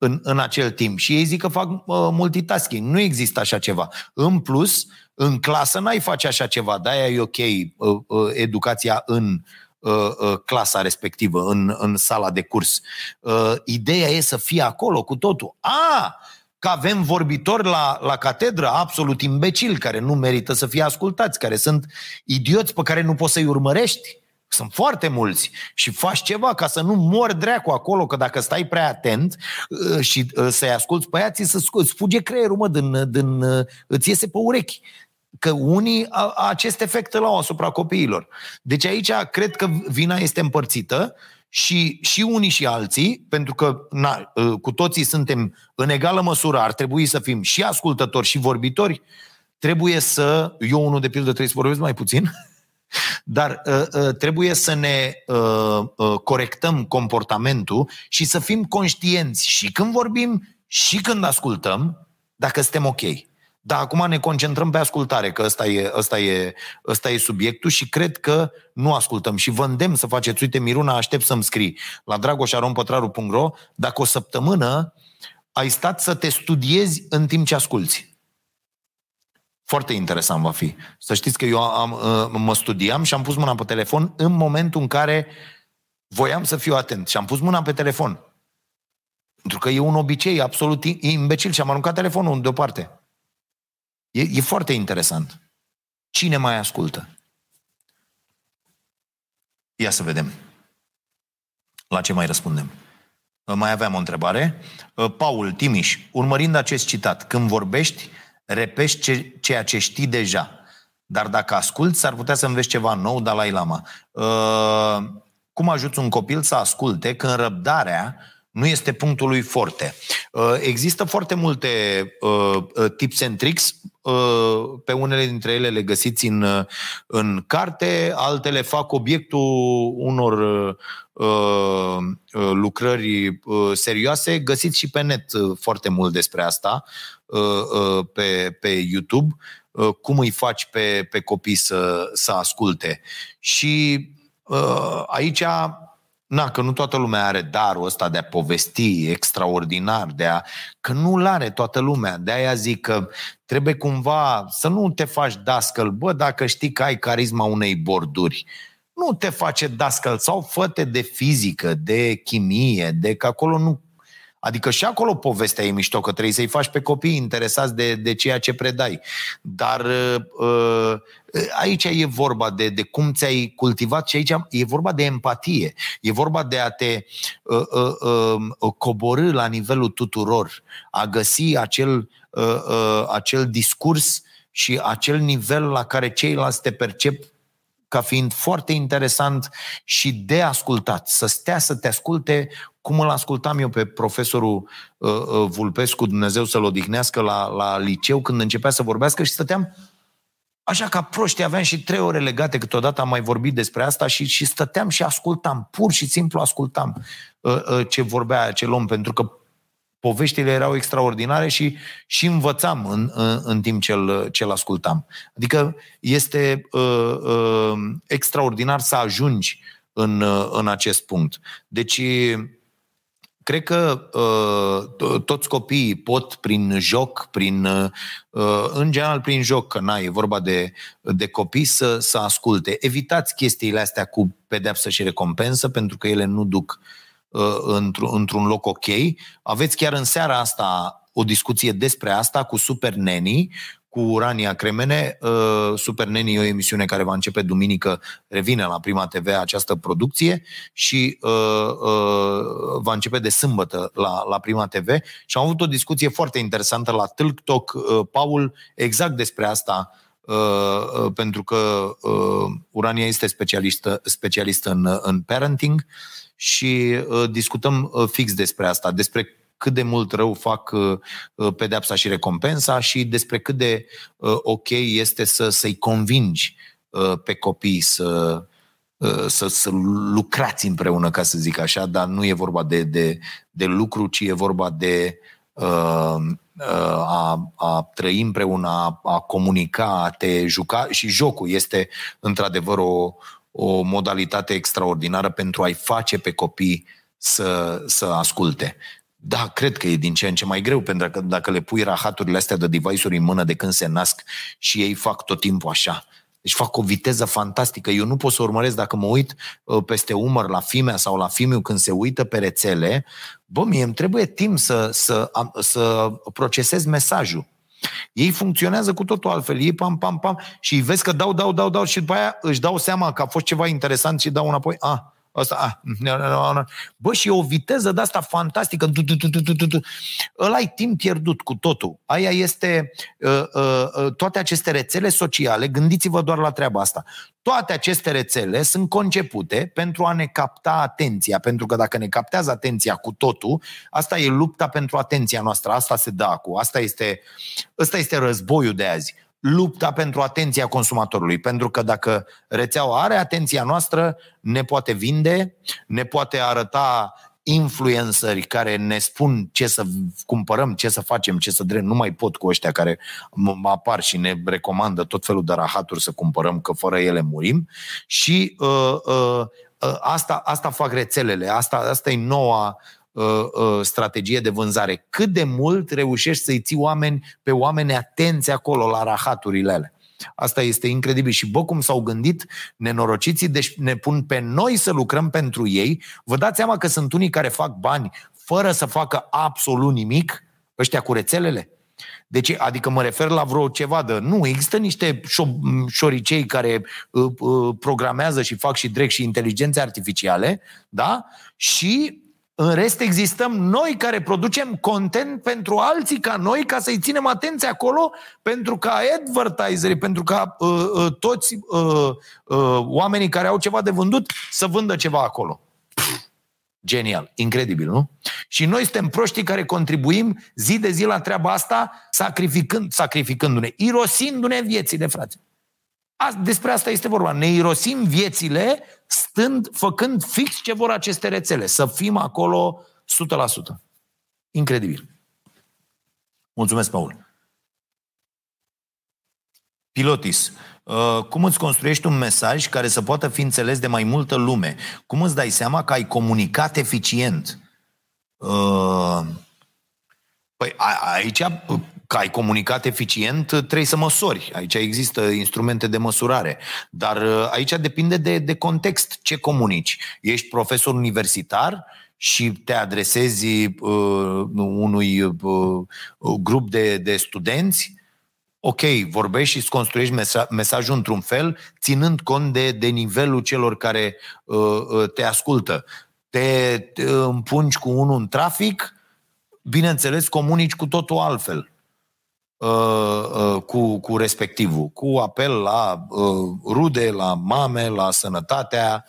în, în acel timp. Și ei zic că fac uh, multitasking. Nu există așa ceva. În plus, în clasă n-ai face așa ceva. De-aia e ok uh, uh, educația în uh, uh, clasa respectivă, în, în sala de curs. Uh, ideea e să fie acolo cu totul. A, că avem vorbitori la, la catedră absolut imbecili, care nu merită să fie ascultați, care sunt idioți pe care nu poți să-i urmărești sunt foarte mulți și faci ceva ca să nu mor dracu acolo, că dacă stai prea atent uh, și uh, să-i asculți pe aia, ți să fuge creierul, mă, din, din, uh, îți iese pe urechi că unii acest efect îl au asupra copiilor. Deci aici cred că vina este împărțită și, și unii și alții, pentru că na, cu toții suntem în egală măsură, ar trebui să fim și ascultători și vorbitori, trebuie să, eu unul de pildă trebuie să vorbesc mai puțin, [laughs] Dar uh, uh, trebuie să ne uh, uh, corectăm comportamentul și să fim conștienți și când vorbim și când ascultăm, dacă suntem ok. Dar acum ne concentrăm pe ascultare, că ăsta e, ăsta, e, ăsta e subiectul și cred că nu ascultăm. Și vă îndemn să faceți, uite, Miruna, aștept să-mi scrii la dragoșarompătraru.ro dacă o săptămână ai stat să te studiezi în timp ce asculți. Foarte interesant va fi. Să știți că eu am, uh, mă studiam și am pus mâna pe telefon în momentul în care voiam să fiu atent. Și am pus mâna pe telefon. Pentru că e un obicei absolut imbecil și am aruncat telefonul deoparte. E, e foarte interesant. Cine mai ascultă? Ia să vedem. La ce mai răspundem? Mai aveam o întrebare. Paul Timiș, urmărind acest citat, când vorbești, repești ce, ceea ce știi deja. Dar dacă asculți, s-ar putea să înveți ceva nou, Dalai Lama. Uh, cum ajuți un copil să asculte când răbdarea nu este punctul lui forte. Uh, există foarte multe uh, uh, tips and tricks, pe unele dintre ele le găsiți în, în carte, altele fac obiectul unor lucrări serioase. Găsiți și pe net foarte mult despre asta pe, pe YouTube, cum îi faci pe, pe copii să, să asculte. Și aici Na, că nu toată lumea are darul ăsta de a povesti extraordinar, de a... că nu-l are toată lumea. De aia zic că trebuie cumva să nu te faci dascăl. Bă, dacă știi că ai carisma unei borduri, nu te face dascăl sau făte de fizică, de chimie, de că acolo nu Adică și acolo povestea e mișto, că trebuie să-i faci pe copii interesați de, de ceea ce predai. Dar uh, aici e vorba de, de cum ți-ai cultivat și aici e vorba de empatie. E vorba de a te uh, uh, uh, coborâ la nivelul tuturor, a găsi acel, uh, uh, acel discurs și acel nivel la care ceilalți te percep ca fiind foarte interesant și de ascultat. Să stea să te asculte cum îl ascultam eu pe profesorul uh, uh, Vulpescu, Dumnezeu să-l odihnească, la, la liceu, când începea să vorbească și stăteam așa ca proști, aveam și trei ore legate, câteodată am mai vorbit despre asta și, și stăteam și ascultam, pur și simplu ascultam uh, uh, ce vorbea acel om, pentru că poveștile erau extraordinare și, și învățam în, în, în timp ce îl, ce ascultam. Adică este uh, uh, extraordinar să ajungi în, uh, în acest punct. Deci, cred că uh, toți copiii pot prin joc, prin, uh, în general prin joc, că na, e vorba de, de copii, să, să asculte. Evitați chestiile astea cu pedeapsă și recompensă, pentru că ele nu duc uh, Uh, într-un, într-un loc ok. Aveți chiar în seara asta o discuție despre asta cu Super Neni, cu Urania Cremene. Uh, Super Neni e o emisiune care va începe duminică, revine la Prima TV această producție și uh, uh, va începe de sâmbătă la, la Prima TV și am avut o discuție foarte interesantă la Tilk Talk, uh, Paul, exact despre asta, Uh, uh, pentru că uh, Urania este specialistă, specialistă în, în parenting și uh, discutăm uh, fix despre asta, despre cât de mult rău fac uh, pedepsa și recompensa și despre cât de ok este să, să-i convingi pe copii să, să, să lucrați împreună, ca să zic așa, dar nu e vorba de, de, de lucru, ci e vorba de a, a trăi împreună, a, a comunica, a te juca și jocul este într-adevăr o, o modalitate extraordinară pentru a-i face pe copii să, să asculte. Da, cred că e din ce în ce mai greu, pentru că dacă le pui rahaturile astea de device-uri în mână de când se nasc și ei fac tot timpul așa. Deci fac o viteză fantastică. Eu nu pot să urmăresc dacă mă uit uh, peste umăr la fimea sau la fimiu când se uită pe rețele. Bă, mie îmi trebuie timp să, să, să procesez mesajul. Ei funcționează cu totul altfel. Ei pam, pam, pam și vezi că dau, dau, dau, dau și după aia își dau seama că a fost ceva interesant și dau înapoi. Ah, Asta, ah, bă, și e o viteză de asta fantastică. Ăla ai timp pierdut cu totul. Aia este uh, uh, uh, toate aceste rețele sociale, gândiți-vă doar la treaba asta. Toate aceste rețele sunt concepute pentru a ne capta atenția, pentru că dacă ne captează atenția cu totul, asta e lupta pentru atenția noastră, asta se dă cu, asta este, asta este războiul de azi lupta pentru atenția consumatorului. Pentru că dacă rețeaua are atenția noastră, ne poate vinde, ne poate arăta influenceri care ne spun ce să cumpărăm, ce să facem, ce să drem. Nu mai pot cu ăștia care mă apar și ne recomandă tot felul de rahaturi să cumpărăm, că fără ele murim. Și uh, uh, uh, asta, asta fac rețelele, asta, asta e noua uh, uh, strategie de vânzare. Cât de mult reușești să-i ții oameni, pe oameni atenți acolo la rahaturile alea. Asta este incredibil. Și bă, cum s-au gândit nenorociții, deci ne pun pe noi să lucrăm pentru ei. Vă dați seama că sunt unii care fac bani fără să facă absolut nimic, ăștia cu rețelele? Deci, adică mă refer la vreo ceva de... Nu, există niște șo- șoricei care uh, uh, programează și fac și drept și inteligențe artificiale, da? Și în rest existăm noi care producem content pentru alții ca noi, ca să-i ținem atenție acolo, pentru ca advertiserii, pentru ca uh, uh, toți uh, uh, oamenii care au ceva de vândut să vândă ceva acolo. Genial, incredibil, nu? Și noi suntem proștii care contribuim zi de zi la treaba asta, sacrificând, sacrificându-ne, irosindu-ne viețile, frate. Despre asta este vorba. Ne irosim viețile stând, făcând fix ce vor aceste rețele. Să fim acolo 100%. Incredibil. Mulțumesc, Paul. Pilotis. Uh, cum îți construiești un mesaj care să poată fi înțeles de mai multă lume? Cum îți dai seama că ai comunicat eficient? Uh, păi aici că ai comunicat eficient, trebuie să măsori. Aici există instrumente de măsurare. Dar uh, aici depinde de, de context. Ce comunici? Ești profesor universitar și te adresezi uh, unui uh, grup de, de studenți ok, vorbești și îți construiești mesa- mesajul într-un fel, ținând cont de, de nivelul celor care uh, uh te ascultă. Te, te împungi cu unul în trafic, bineînțeles, comunici cu totul altfel. Uh, uh, cu, cu respectivul, cu apel la uh, rude, la mame, la sănătatea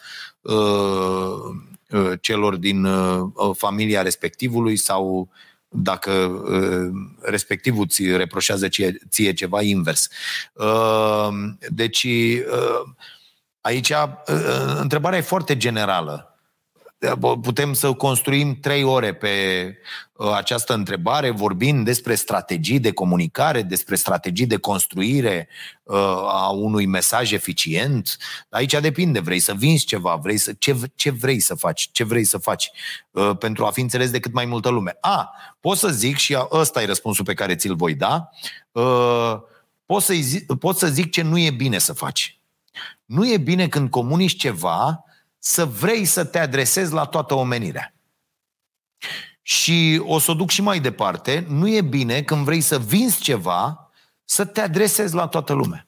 celor din familia respectivului sau dacă respectivul ți reproșează ție, ție ceva invers. Deci, aici întrebarea e foarte generală putem să construim trei ore pe uh, această întrebare, vorbind despre strategii de comunicare, despre strategii de construire uh, a unui mesaj eficient. Aici depinde, vrei să vinzi ceva, vrei să, ce, ce vrei să faci, ce vrei să faci uh, pentru a fi înțeles de cât mai multă lume. A, pot să zic, și ăsta e răspunsul pe care ți-l voi da, pot, să zic, pot să zic ce nu e bine să faci. Nu e bine când comunici ceva să vrei să te adresezi la toată omenirea. Și o să o duc și mai departe, nu e bine când vrei să vinzi ceva, să te adresezi la toată lumea.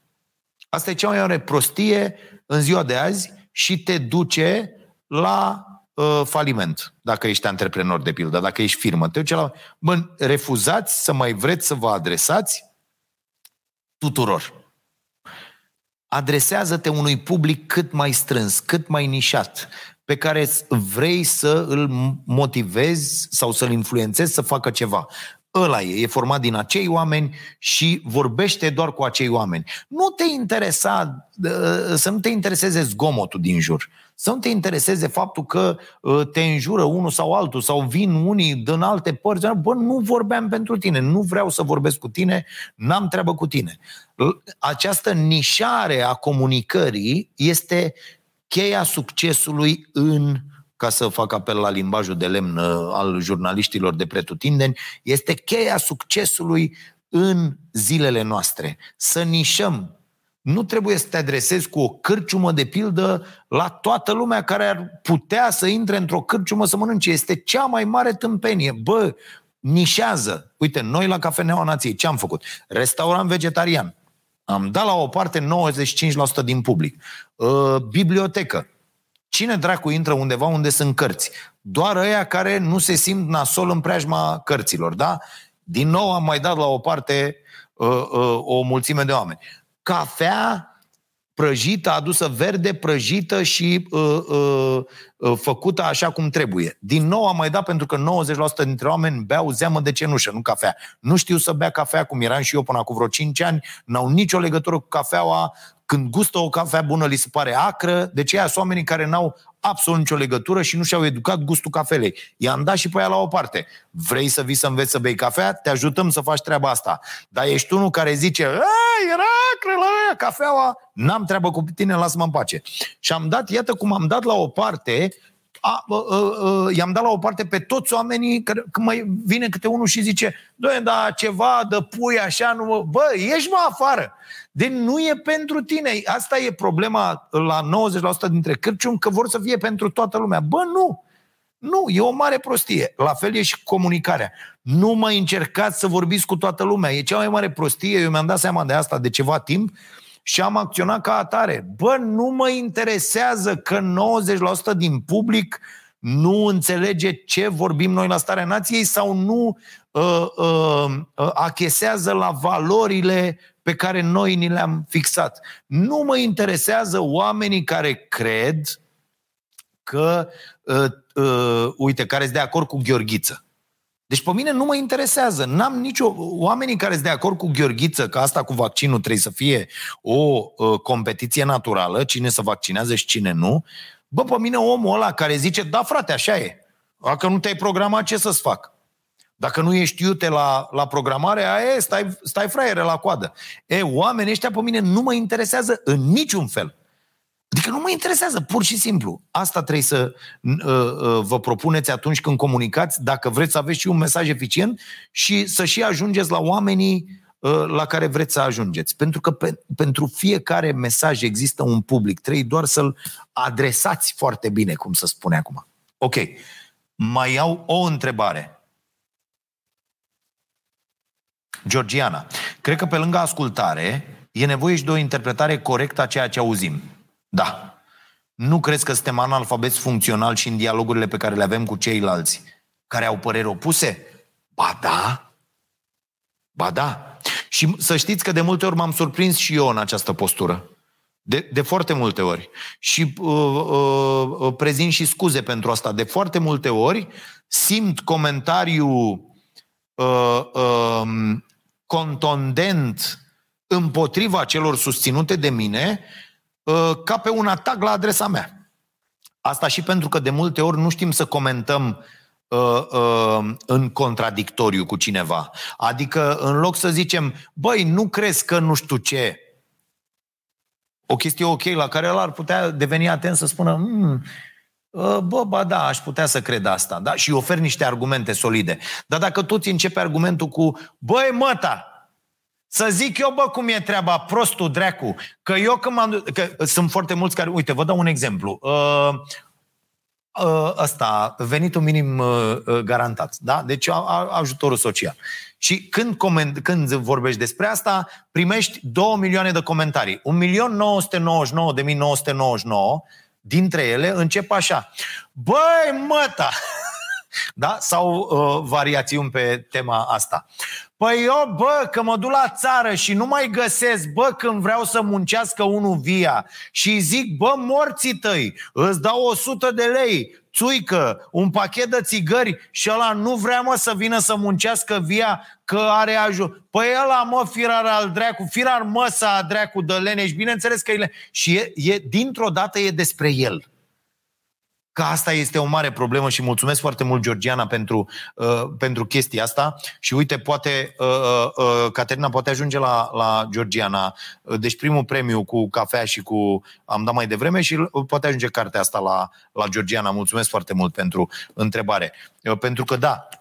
Asta e cea mai mare prostie în ziua de azi și te duce la uh, faliment, dacă ești antreprenor de pildă, dacă ești firmă. Te duce la... Bă, refuzați să mai vreți să vă adresați tuturor adresează-te unui public cât mai strâns, cât mai nișat, pe care vrei să îl motivezi sau să-l influențezi să facă ceva. Ăla e, e format din acei oameni și vorbește doar cu acei oameni. Nu te interesa, să nu te intereseze zgomotul din jur. Să nu te intereseze faptul că ă, te înjură unul sau altul sau vin unii din alte părți. Bă, nu vorbeam pentru tine, nu vreau să vorbesc cu tine, n-am treabă cu tine. Această nișare a comunicării este cheia succesului în ca să fac apel la limbajul de lemn ă, al jurnaliștilor de pretutindeni, este cheia succesului în zilele noastre. Să nișăm nu trebuie să te adresezi cu o cârciumă de pildă la toată lumea care ar putea să intre într-o cârciumă să mănânce. Este cea mai mare tâmpenie. Bă, nișează. Uite, noi la Cafeneaua Nației ce am făcut? Restaurant vegetarian. Am dat la o parte 95% din public. Uh, bibliotecă. Cine dracu intră undeva unde sunt cărți? Doar ăia care nu se simt nasol în preajma cărților, da? Din nou am mai dat la o parte uh, uh, o mulțime de oameni cafea prăjită, adusă verde, prăjită și uh, uh, uh, făcută așa cum trebuie. Din nou am mai dat pentru că 90% dintre oameni beau zeamă de cenușă, nu cafea. Nu știu să bea cafea cum eram și eu până acum vreo 5 ani, n-au nicio legătură cu cafeaua, când gustă o cafea bună li se pare acră, de ce sunt oamenii care n-au absolut nicio legătură și nu și-au educat gustul cafelei. I-am dat și pe ea la o parte. Vrei să vii să înveți să bei cafea? Te ajutăm să faci treaba asta. Dar ești unul care zice, era la cafeaua, n-am treabă cu tine, lasă-mă în pace. Și am dat, iată cum am dat la o parte a, a, a, a, i-am dat la o parte pe toți oamenii, că, când mai vine câte unul și zice, doamne, da, ceva de pui așa, nu, bă, ieși mă afară. Deci nu e pentru tine. Asta e problema la 90% dintre cârciuni, că vor să fie pentru toată lumea. Bă, nu! Nu, e o mare prostie. La fel e și comunicarea. Nu mai încercați să vorbiți cu toată lumea. E cea mai mare prostie. Eu mi-am dat seama de asta de ceva timp și am acționat ca atare. Bă, nu mă interesează că 90% din public nu înțelege ce vorbim noi la starea nației sau nu uh, uh, uh, achesează la valorile pe care noi ni le-am fixat. Nu mă interesează oamenii care cred că, uh, uh, uite, care sunt de acord cu Gheorghiță. Deci pe mine nu mă interesează. N-am nicio... Oamenii care sunt de acord cu Gheorghiță că asta cu vaccinul trebuie să fie o uh, competiție naturală, cine să vaccinează și cine nu, bă, pe mine omul ăla care zice, da frate, așa e. Dacă nu te-ai programat, ce să-ți fac? Dacă nu ești iute la, la programare, aia e, stai, stai fraiere la coadă. E, oamenii ăștia pe mine nu mă interesează în niciun fel. Adică nu mă interesează, pur și simplu. Asta trebuie să uh, uh, vă propuneți atunci când comunicați, dacă vreți să aveți și un mesaj eficient și să și ajungeți la oamenii uh, la care vreți să ajungeți. Pentru că pe, pentru fiecare mesaj există un public. Trebuie doar să-l adresați foarte bine, cum să spune acum. Ok. Mai iau o întrebare. Georgiana, cred că pe lângă ascultare e nevoie și de o interpretare corectă a ceea ce auzim. Da. Nu crezi că suntem analfabeți funcțional și în dialogurile pe care le avem cu ceilalți, care au păreri opuse? Ba da. Ba da. Și să știți că de multe ori m-am surprins și eu în această postură. De, de foarte multe ori. Și uh, uh, uh prezint și scuze pentru asta. De foarte multe ori simt comentariu uh, uh, contondent împotriva celor susținute de mine uh, ca pe un atac la adresa mea. Asta și pentru că de multe ori nu știm să comentăm uh, uh, în contradictoriu cu cineva. Adică în loc să zicem, băi, nu crezi că nu știu ce, o chestie ok la care el ar putea deveni atent să spună, hmm, Bă, ba da, aș putea să cred asta. Da? Și ofer niște argumente solide. Dar dacă toți începe argumentul cu Băi, măta, să zic eu, bă, cum e treaba, prostul dracu, că eu când m-am... Că sunt foarte mulți care... Uite, vă dau un exemplu. Uh, uh, ăsta, venitul minim uh, uh garantat, da? Deci a, a, ajutorul social. Și când, coment, când vorbești despre asta, primești 2 milioane de comentarii. 1.999.999 dintre ele încep așa. Băi, măta! [laughs] da? Sau uh, variațiuni pe tema asta. Păi eu, bă, că mă duc la țară și nu mai găsesc, bă, când vreau să muncească unul via și zic, bă, morții tăi, îți dau 100 de lei, țuică, un pachet de țigări și ăla nu vrea, mă, să vină să muncească via că are ajut. Păi ăla, mă, firar al dracu, firar măsa dracu de leneș, bineînțeles că e... Și e, e, dintr-o dată e despre el că asta este o mare problemă și mulțumesc foarte mult, Georgiana, pentru, uh, pentru chestia asta. Și uite, poate, uh, uh, uh Caterina poate ajunge la, la Georgiana. Deci primul premiu cu cafea și cu... Am dat mai devreme și poate ajunge cartea asta la, la Georgiana. Mulțumesc foarte mult pentru întrebare. Uh, pentru că, da, uh,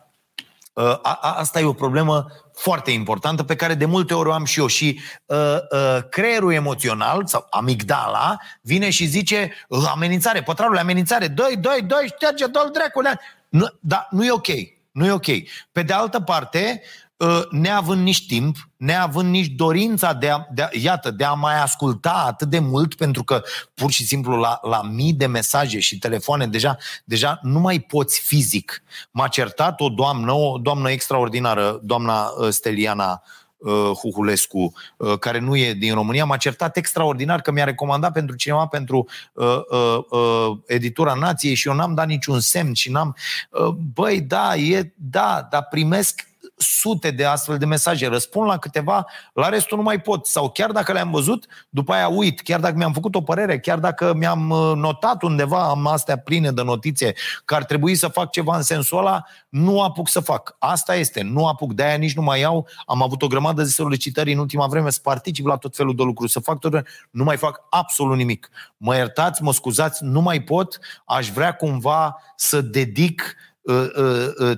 a, a, asta e o problemă foarte importantă pe care de multe ori o am și eu și uh, uh, creierul emoțional sau amigdala vine și zice uh, amenințare, pătrarul amenințare, doi, doi, doi, șterge, dă-l dracule. Nu, dar nu e ok. Nu e ok. Pe de altă parte, Uh, neavând nici timp, neavând nici dorința de a, de a, iată, de a mai asculta atât de mult, pentru că pur și simplu la, la mii de mesaje și telefoane deja, deja nu mai poți fizic. M-a certat o doamnă, o doamnă extraordinară, doamna uh, Steliana uh, Huhulescu, uh, care nu e din România, m-a certat extraordinar că mi-a recomandat pentru cineva pentru uh, uh, uh, editura Nației și eu n-am dat niciun semn și n-am... Uh, băi, da, e, da, dar primesc sute de astfel de mesaje, răspund la câteva, la restul nu mai pot. Sau chiar dacă le-am văzut, după aia uit, chiar dacă mi-am făcut o părere, chiar dacă mi-am uh, notat undeva, am astea pline de notițe, că ar trebui să fac ceva în sensul ăla, nu apuc să fac. Asta este, nu apuc, de-aia nici nu mai iau. Am avut o grămadă de solicitări în ultima vreme să particip la tot felul de lucruri, să fac tot nu mai fac absolut nimic. Mă iertați, mă scuzați, nu mai pot, aș vrea cumva să dedic uh, uh, uh,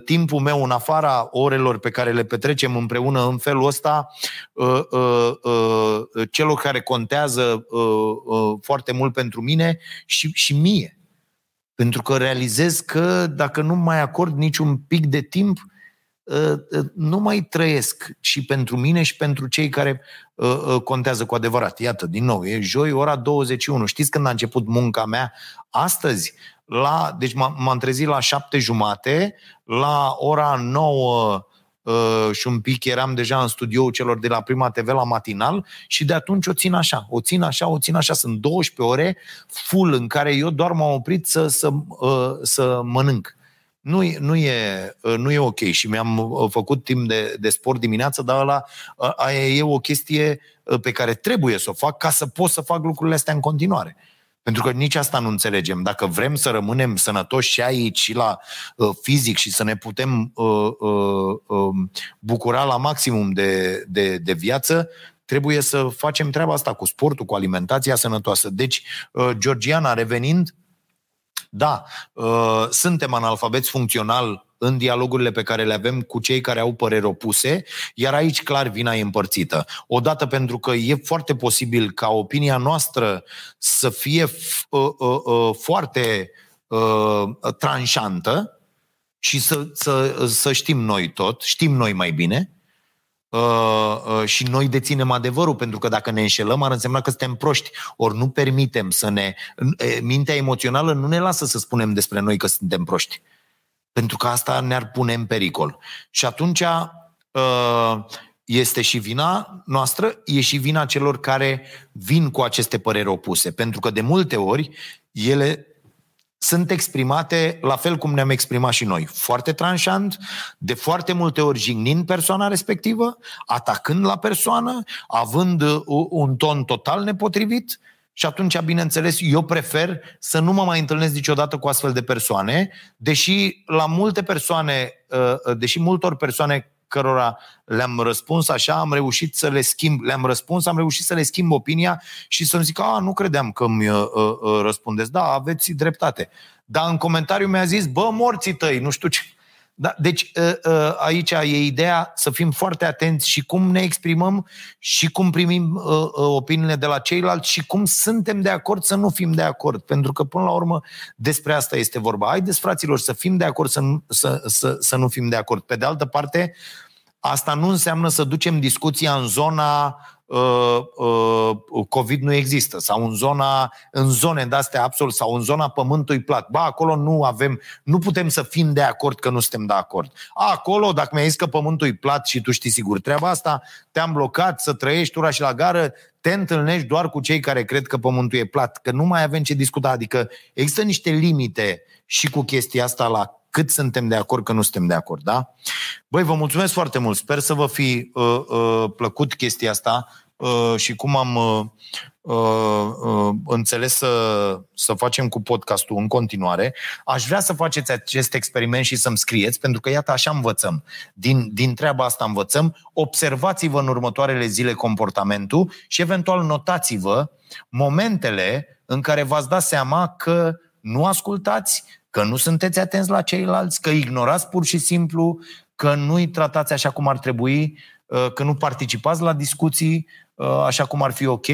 timpul meu în afara orelor pe care le petrecem împreună în felul ăsta uh, uh, uh, celor care contează uh, uh, foarte mult pentru mine și, și mie. Pentru că realizez că dacă nu mai acord niciun pic de timp, uh, uh, nu mai trăiesc și pentru mine și pentru cei care uh, contează cu adevărat. Iată, din nou, e joi, ora 21. Știți când a început munca mea? Astăzi, la, deci m-am trezit la șapte jumate, la ora 9 uh, și un pic eram deja în studioul celor de la Prima TV la matinal și de atunci o țin așa, o țin așa, o țin așa. Sunt 12 ore full în care eu doar m-am oprit să, să, uh, să mănânc. Nu, nu, e, uh, nu e ok și mi-am uh, făcut timp de, de sport dimineața, dar ăla, uh, aia e o chestie pe care trebuie să o fac ca să pot să fac lucrurile astea în continuare. Pentru că nici asta nu înțelegem. Dacă vrem să rămânem sănătoși și aici, și la uh, fizic, și să ne putem uh, uh, uh, bucura la maximum de, de, de viață, trebuie să facem treaba asta cu sportul, cu alimentația sănătoasă. Deci, uh, Georgiana, revenind, da, uh, suntem analfabeți funcțional în dialogurile pe care le avem cu cei care au păreri opuse, iar aici clar vina e împărțită. Odată pentru că e foarte posibil ca opinia noastră să fie uh, uh, uh, foarte uh, tranșantă și să, să, să știm noi tot, știm noi mai bine, Uh, uh, și noi deținem adevărul, pentru că dacă ne înșelăm ar însemna că suntem proști. Ori nu permitem să ne... Mintea emoțională nu ne lasă să spunem despre noi că suntem proști. Pentru că asta ne-ar pune în pericol. Și atunci uh, este și vina noastră, e și vina celor care vin cu aceste păreri opuse. Pentru că de multe ori ele sunt exprimate la fel cum ne-am exprimat și noi. Foarte tranșant, de foarte multe ori jignind persoana respectivă, atacând la persoană, având uh, un ton total nepotrivit și atunci, bineînțeles, eu prefer să nu mă mai întâlnesc niciodată cu astfel de persoane, deși la multe persoane, uh, uh, deși multor persoane cărora le-am răspuns așa, am reușit să le schimb, le-am răspuns, am reușit să le schimb opinia și să-mi zic, a, nu credeam că îmi uh, uh, răspundeți. Da, aveți dreptate. Dar în comentariu mi-a zis, bă, morții tăi, nu știu ce. Da, deci ă, ă, aici e ideea să fim foarte atenți și cum ne exprimăm și cum primim ă, opiniile de la ceilalți și cum suntem de acord să nu fim de acord. Pentru că, până la urmă, despre asta este vorba. Haideți, fraților, să fim de acord, să nu, să, să, să nu fim de acord. Pe de altă parte, asta nu înseamnă să ducem discuția în zona Uh, uh, COVID nu există sau în zona în zone de astea absolut sau în zona pământului plat. Ba, acolo nu avem, nu putem să fim de acord că nu suntem de acord. A, acolo, dacă mi-ai zis că pământul e plat și tu știi sigur treaba asta, te-am blocat să trăiești ura și la gară, te întâlnești doar cu cei care cred că pământul e plat, că nu mai avem ce discuta. Adică există niște limite și cu chestia asta la cât suntem de acord că nu suntem de acord, da? Băi, vă mulțumesc foarte mult. Sper să vă fi uh, uh, plăcut chestia asta uh, și cum am uh, uh, uh, înțeles să, să facem cu podcastul în continuare. Aș vrea să faceți acest experiment și să-mi scrieți, pentru că iată așa învățăm. Din, din treaba asta învățăm. Observați-vă în următoarele zile comportamentul și eventual notați-vă momentele în care v-ați dat seama că nu ascultați, că nu sunteți atenți la ceilalți, că ignorați pur și simplu, că nu-i tratați așa cum ar trebui, uh, că nu participați la discuții uh, așa cum ar fi ok.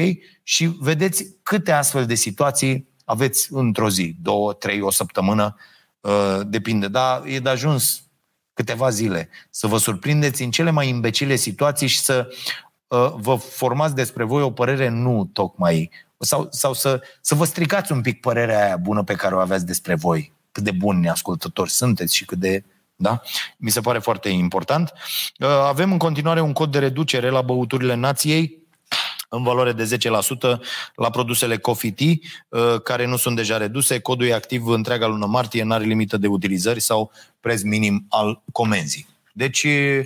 Și vedeți câte astfel de situații aveți într-o zi, două, trei, o săptămână, uh, depinde, dar e de ajuns câteva zile să vă surprindeți în cele mai imbecile situații și să vă formați despre voi o părere nu tocmai sau, sau să, să vă stricați un pic părerea aia bună pe care o aveți despre voi cât de buni ascultători sunteți și cât de da? Mi se pare foarte important. Uh, avem în continuare un cod de reducere la băuturile nației în valoare de 10% la produsele Coffee Tea, uh, care nu sunt deja reduse. Codul e activ întreaga lună martie, nu are limită de utilizări sau preț minim al comenzii. Deci Uh,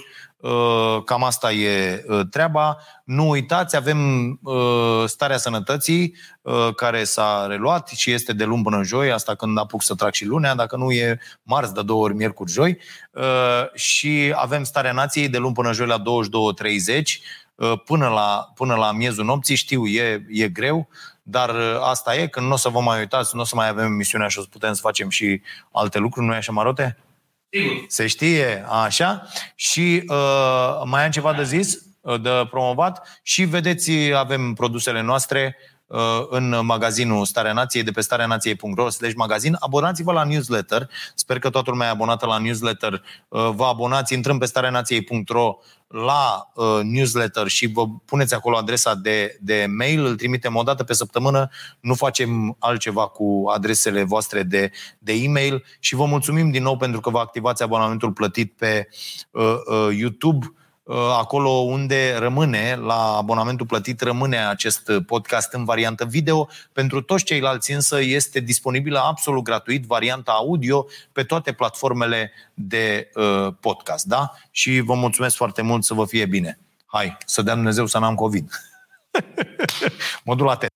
cam asta e uh, treaba. Nu uitați, avem uh, starea sănătății care s-a reluat și este de luni până joi, asta când apuc să trag și lunea, dacă nu e marți, de două ori miercuri, joi. Și avem starea nației de luni până joi la 22.30 până la, până la miezul nopții. Știu, e, e greu, dar asta e, când nu o să vă mai uitați, nu o să mai avem emisiunea și o să putem să facem și alte lucruri, nu e așa, Marote? Sigur. Se știe, așa. Și uh, mai am ceva de zis, uh, de promovat. Și vedeți, avem produsele noastre uh, în magazinul Starea Nației, de pe stareanației.ro deci magazin. Abonați-vă la newsletter. Sper că toată lumea e abonată la newsletter. Uh, vă abonați, intrăm pe stareanației.ro la uh, newsletter și vă puneți acolo adresa de, de mail, îl trimitem o dată pe săptămână, nu facem altceva cu adresele voastre de, de e-mail și vă mulțumim din nou pentru că vă activați abonamentul plătit pe uh, uh, YouTube Uh, acolo unde rămâne, la abonamentul plătit, rămâne acest podcast în variantă video. Pentru toți ceilalți însă este disponibilă absolut gratuit varianta audio pe toate platformele de uh, podcast. Da? Și vă mulțumesc foarte mult să vă fie bine. Hai, să dea Dumnezeu să n-am COVID. [laughs] Modul la test.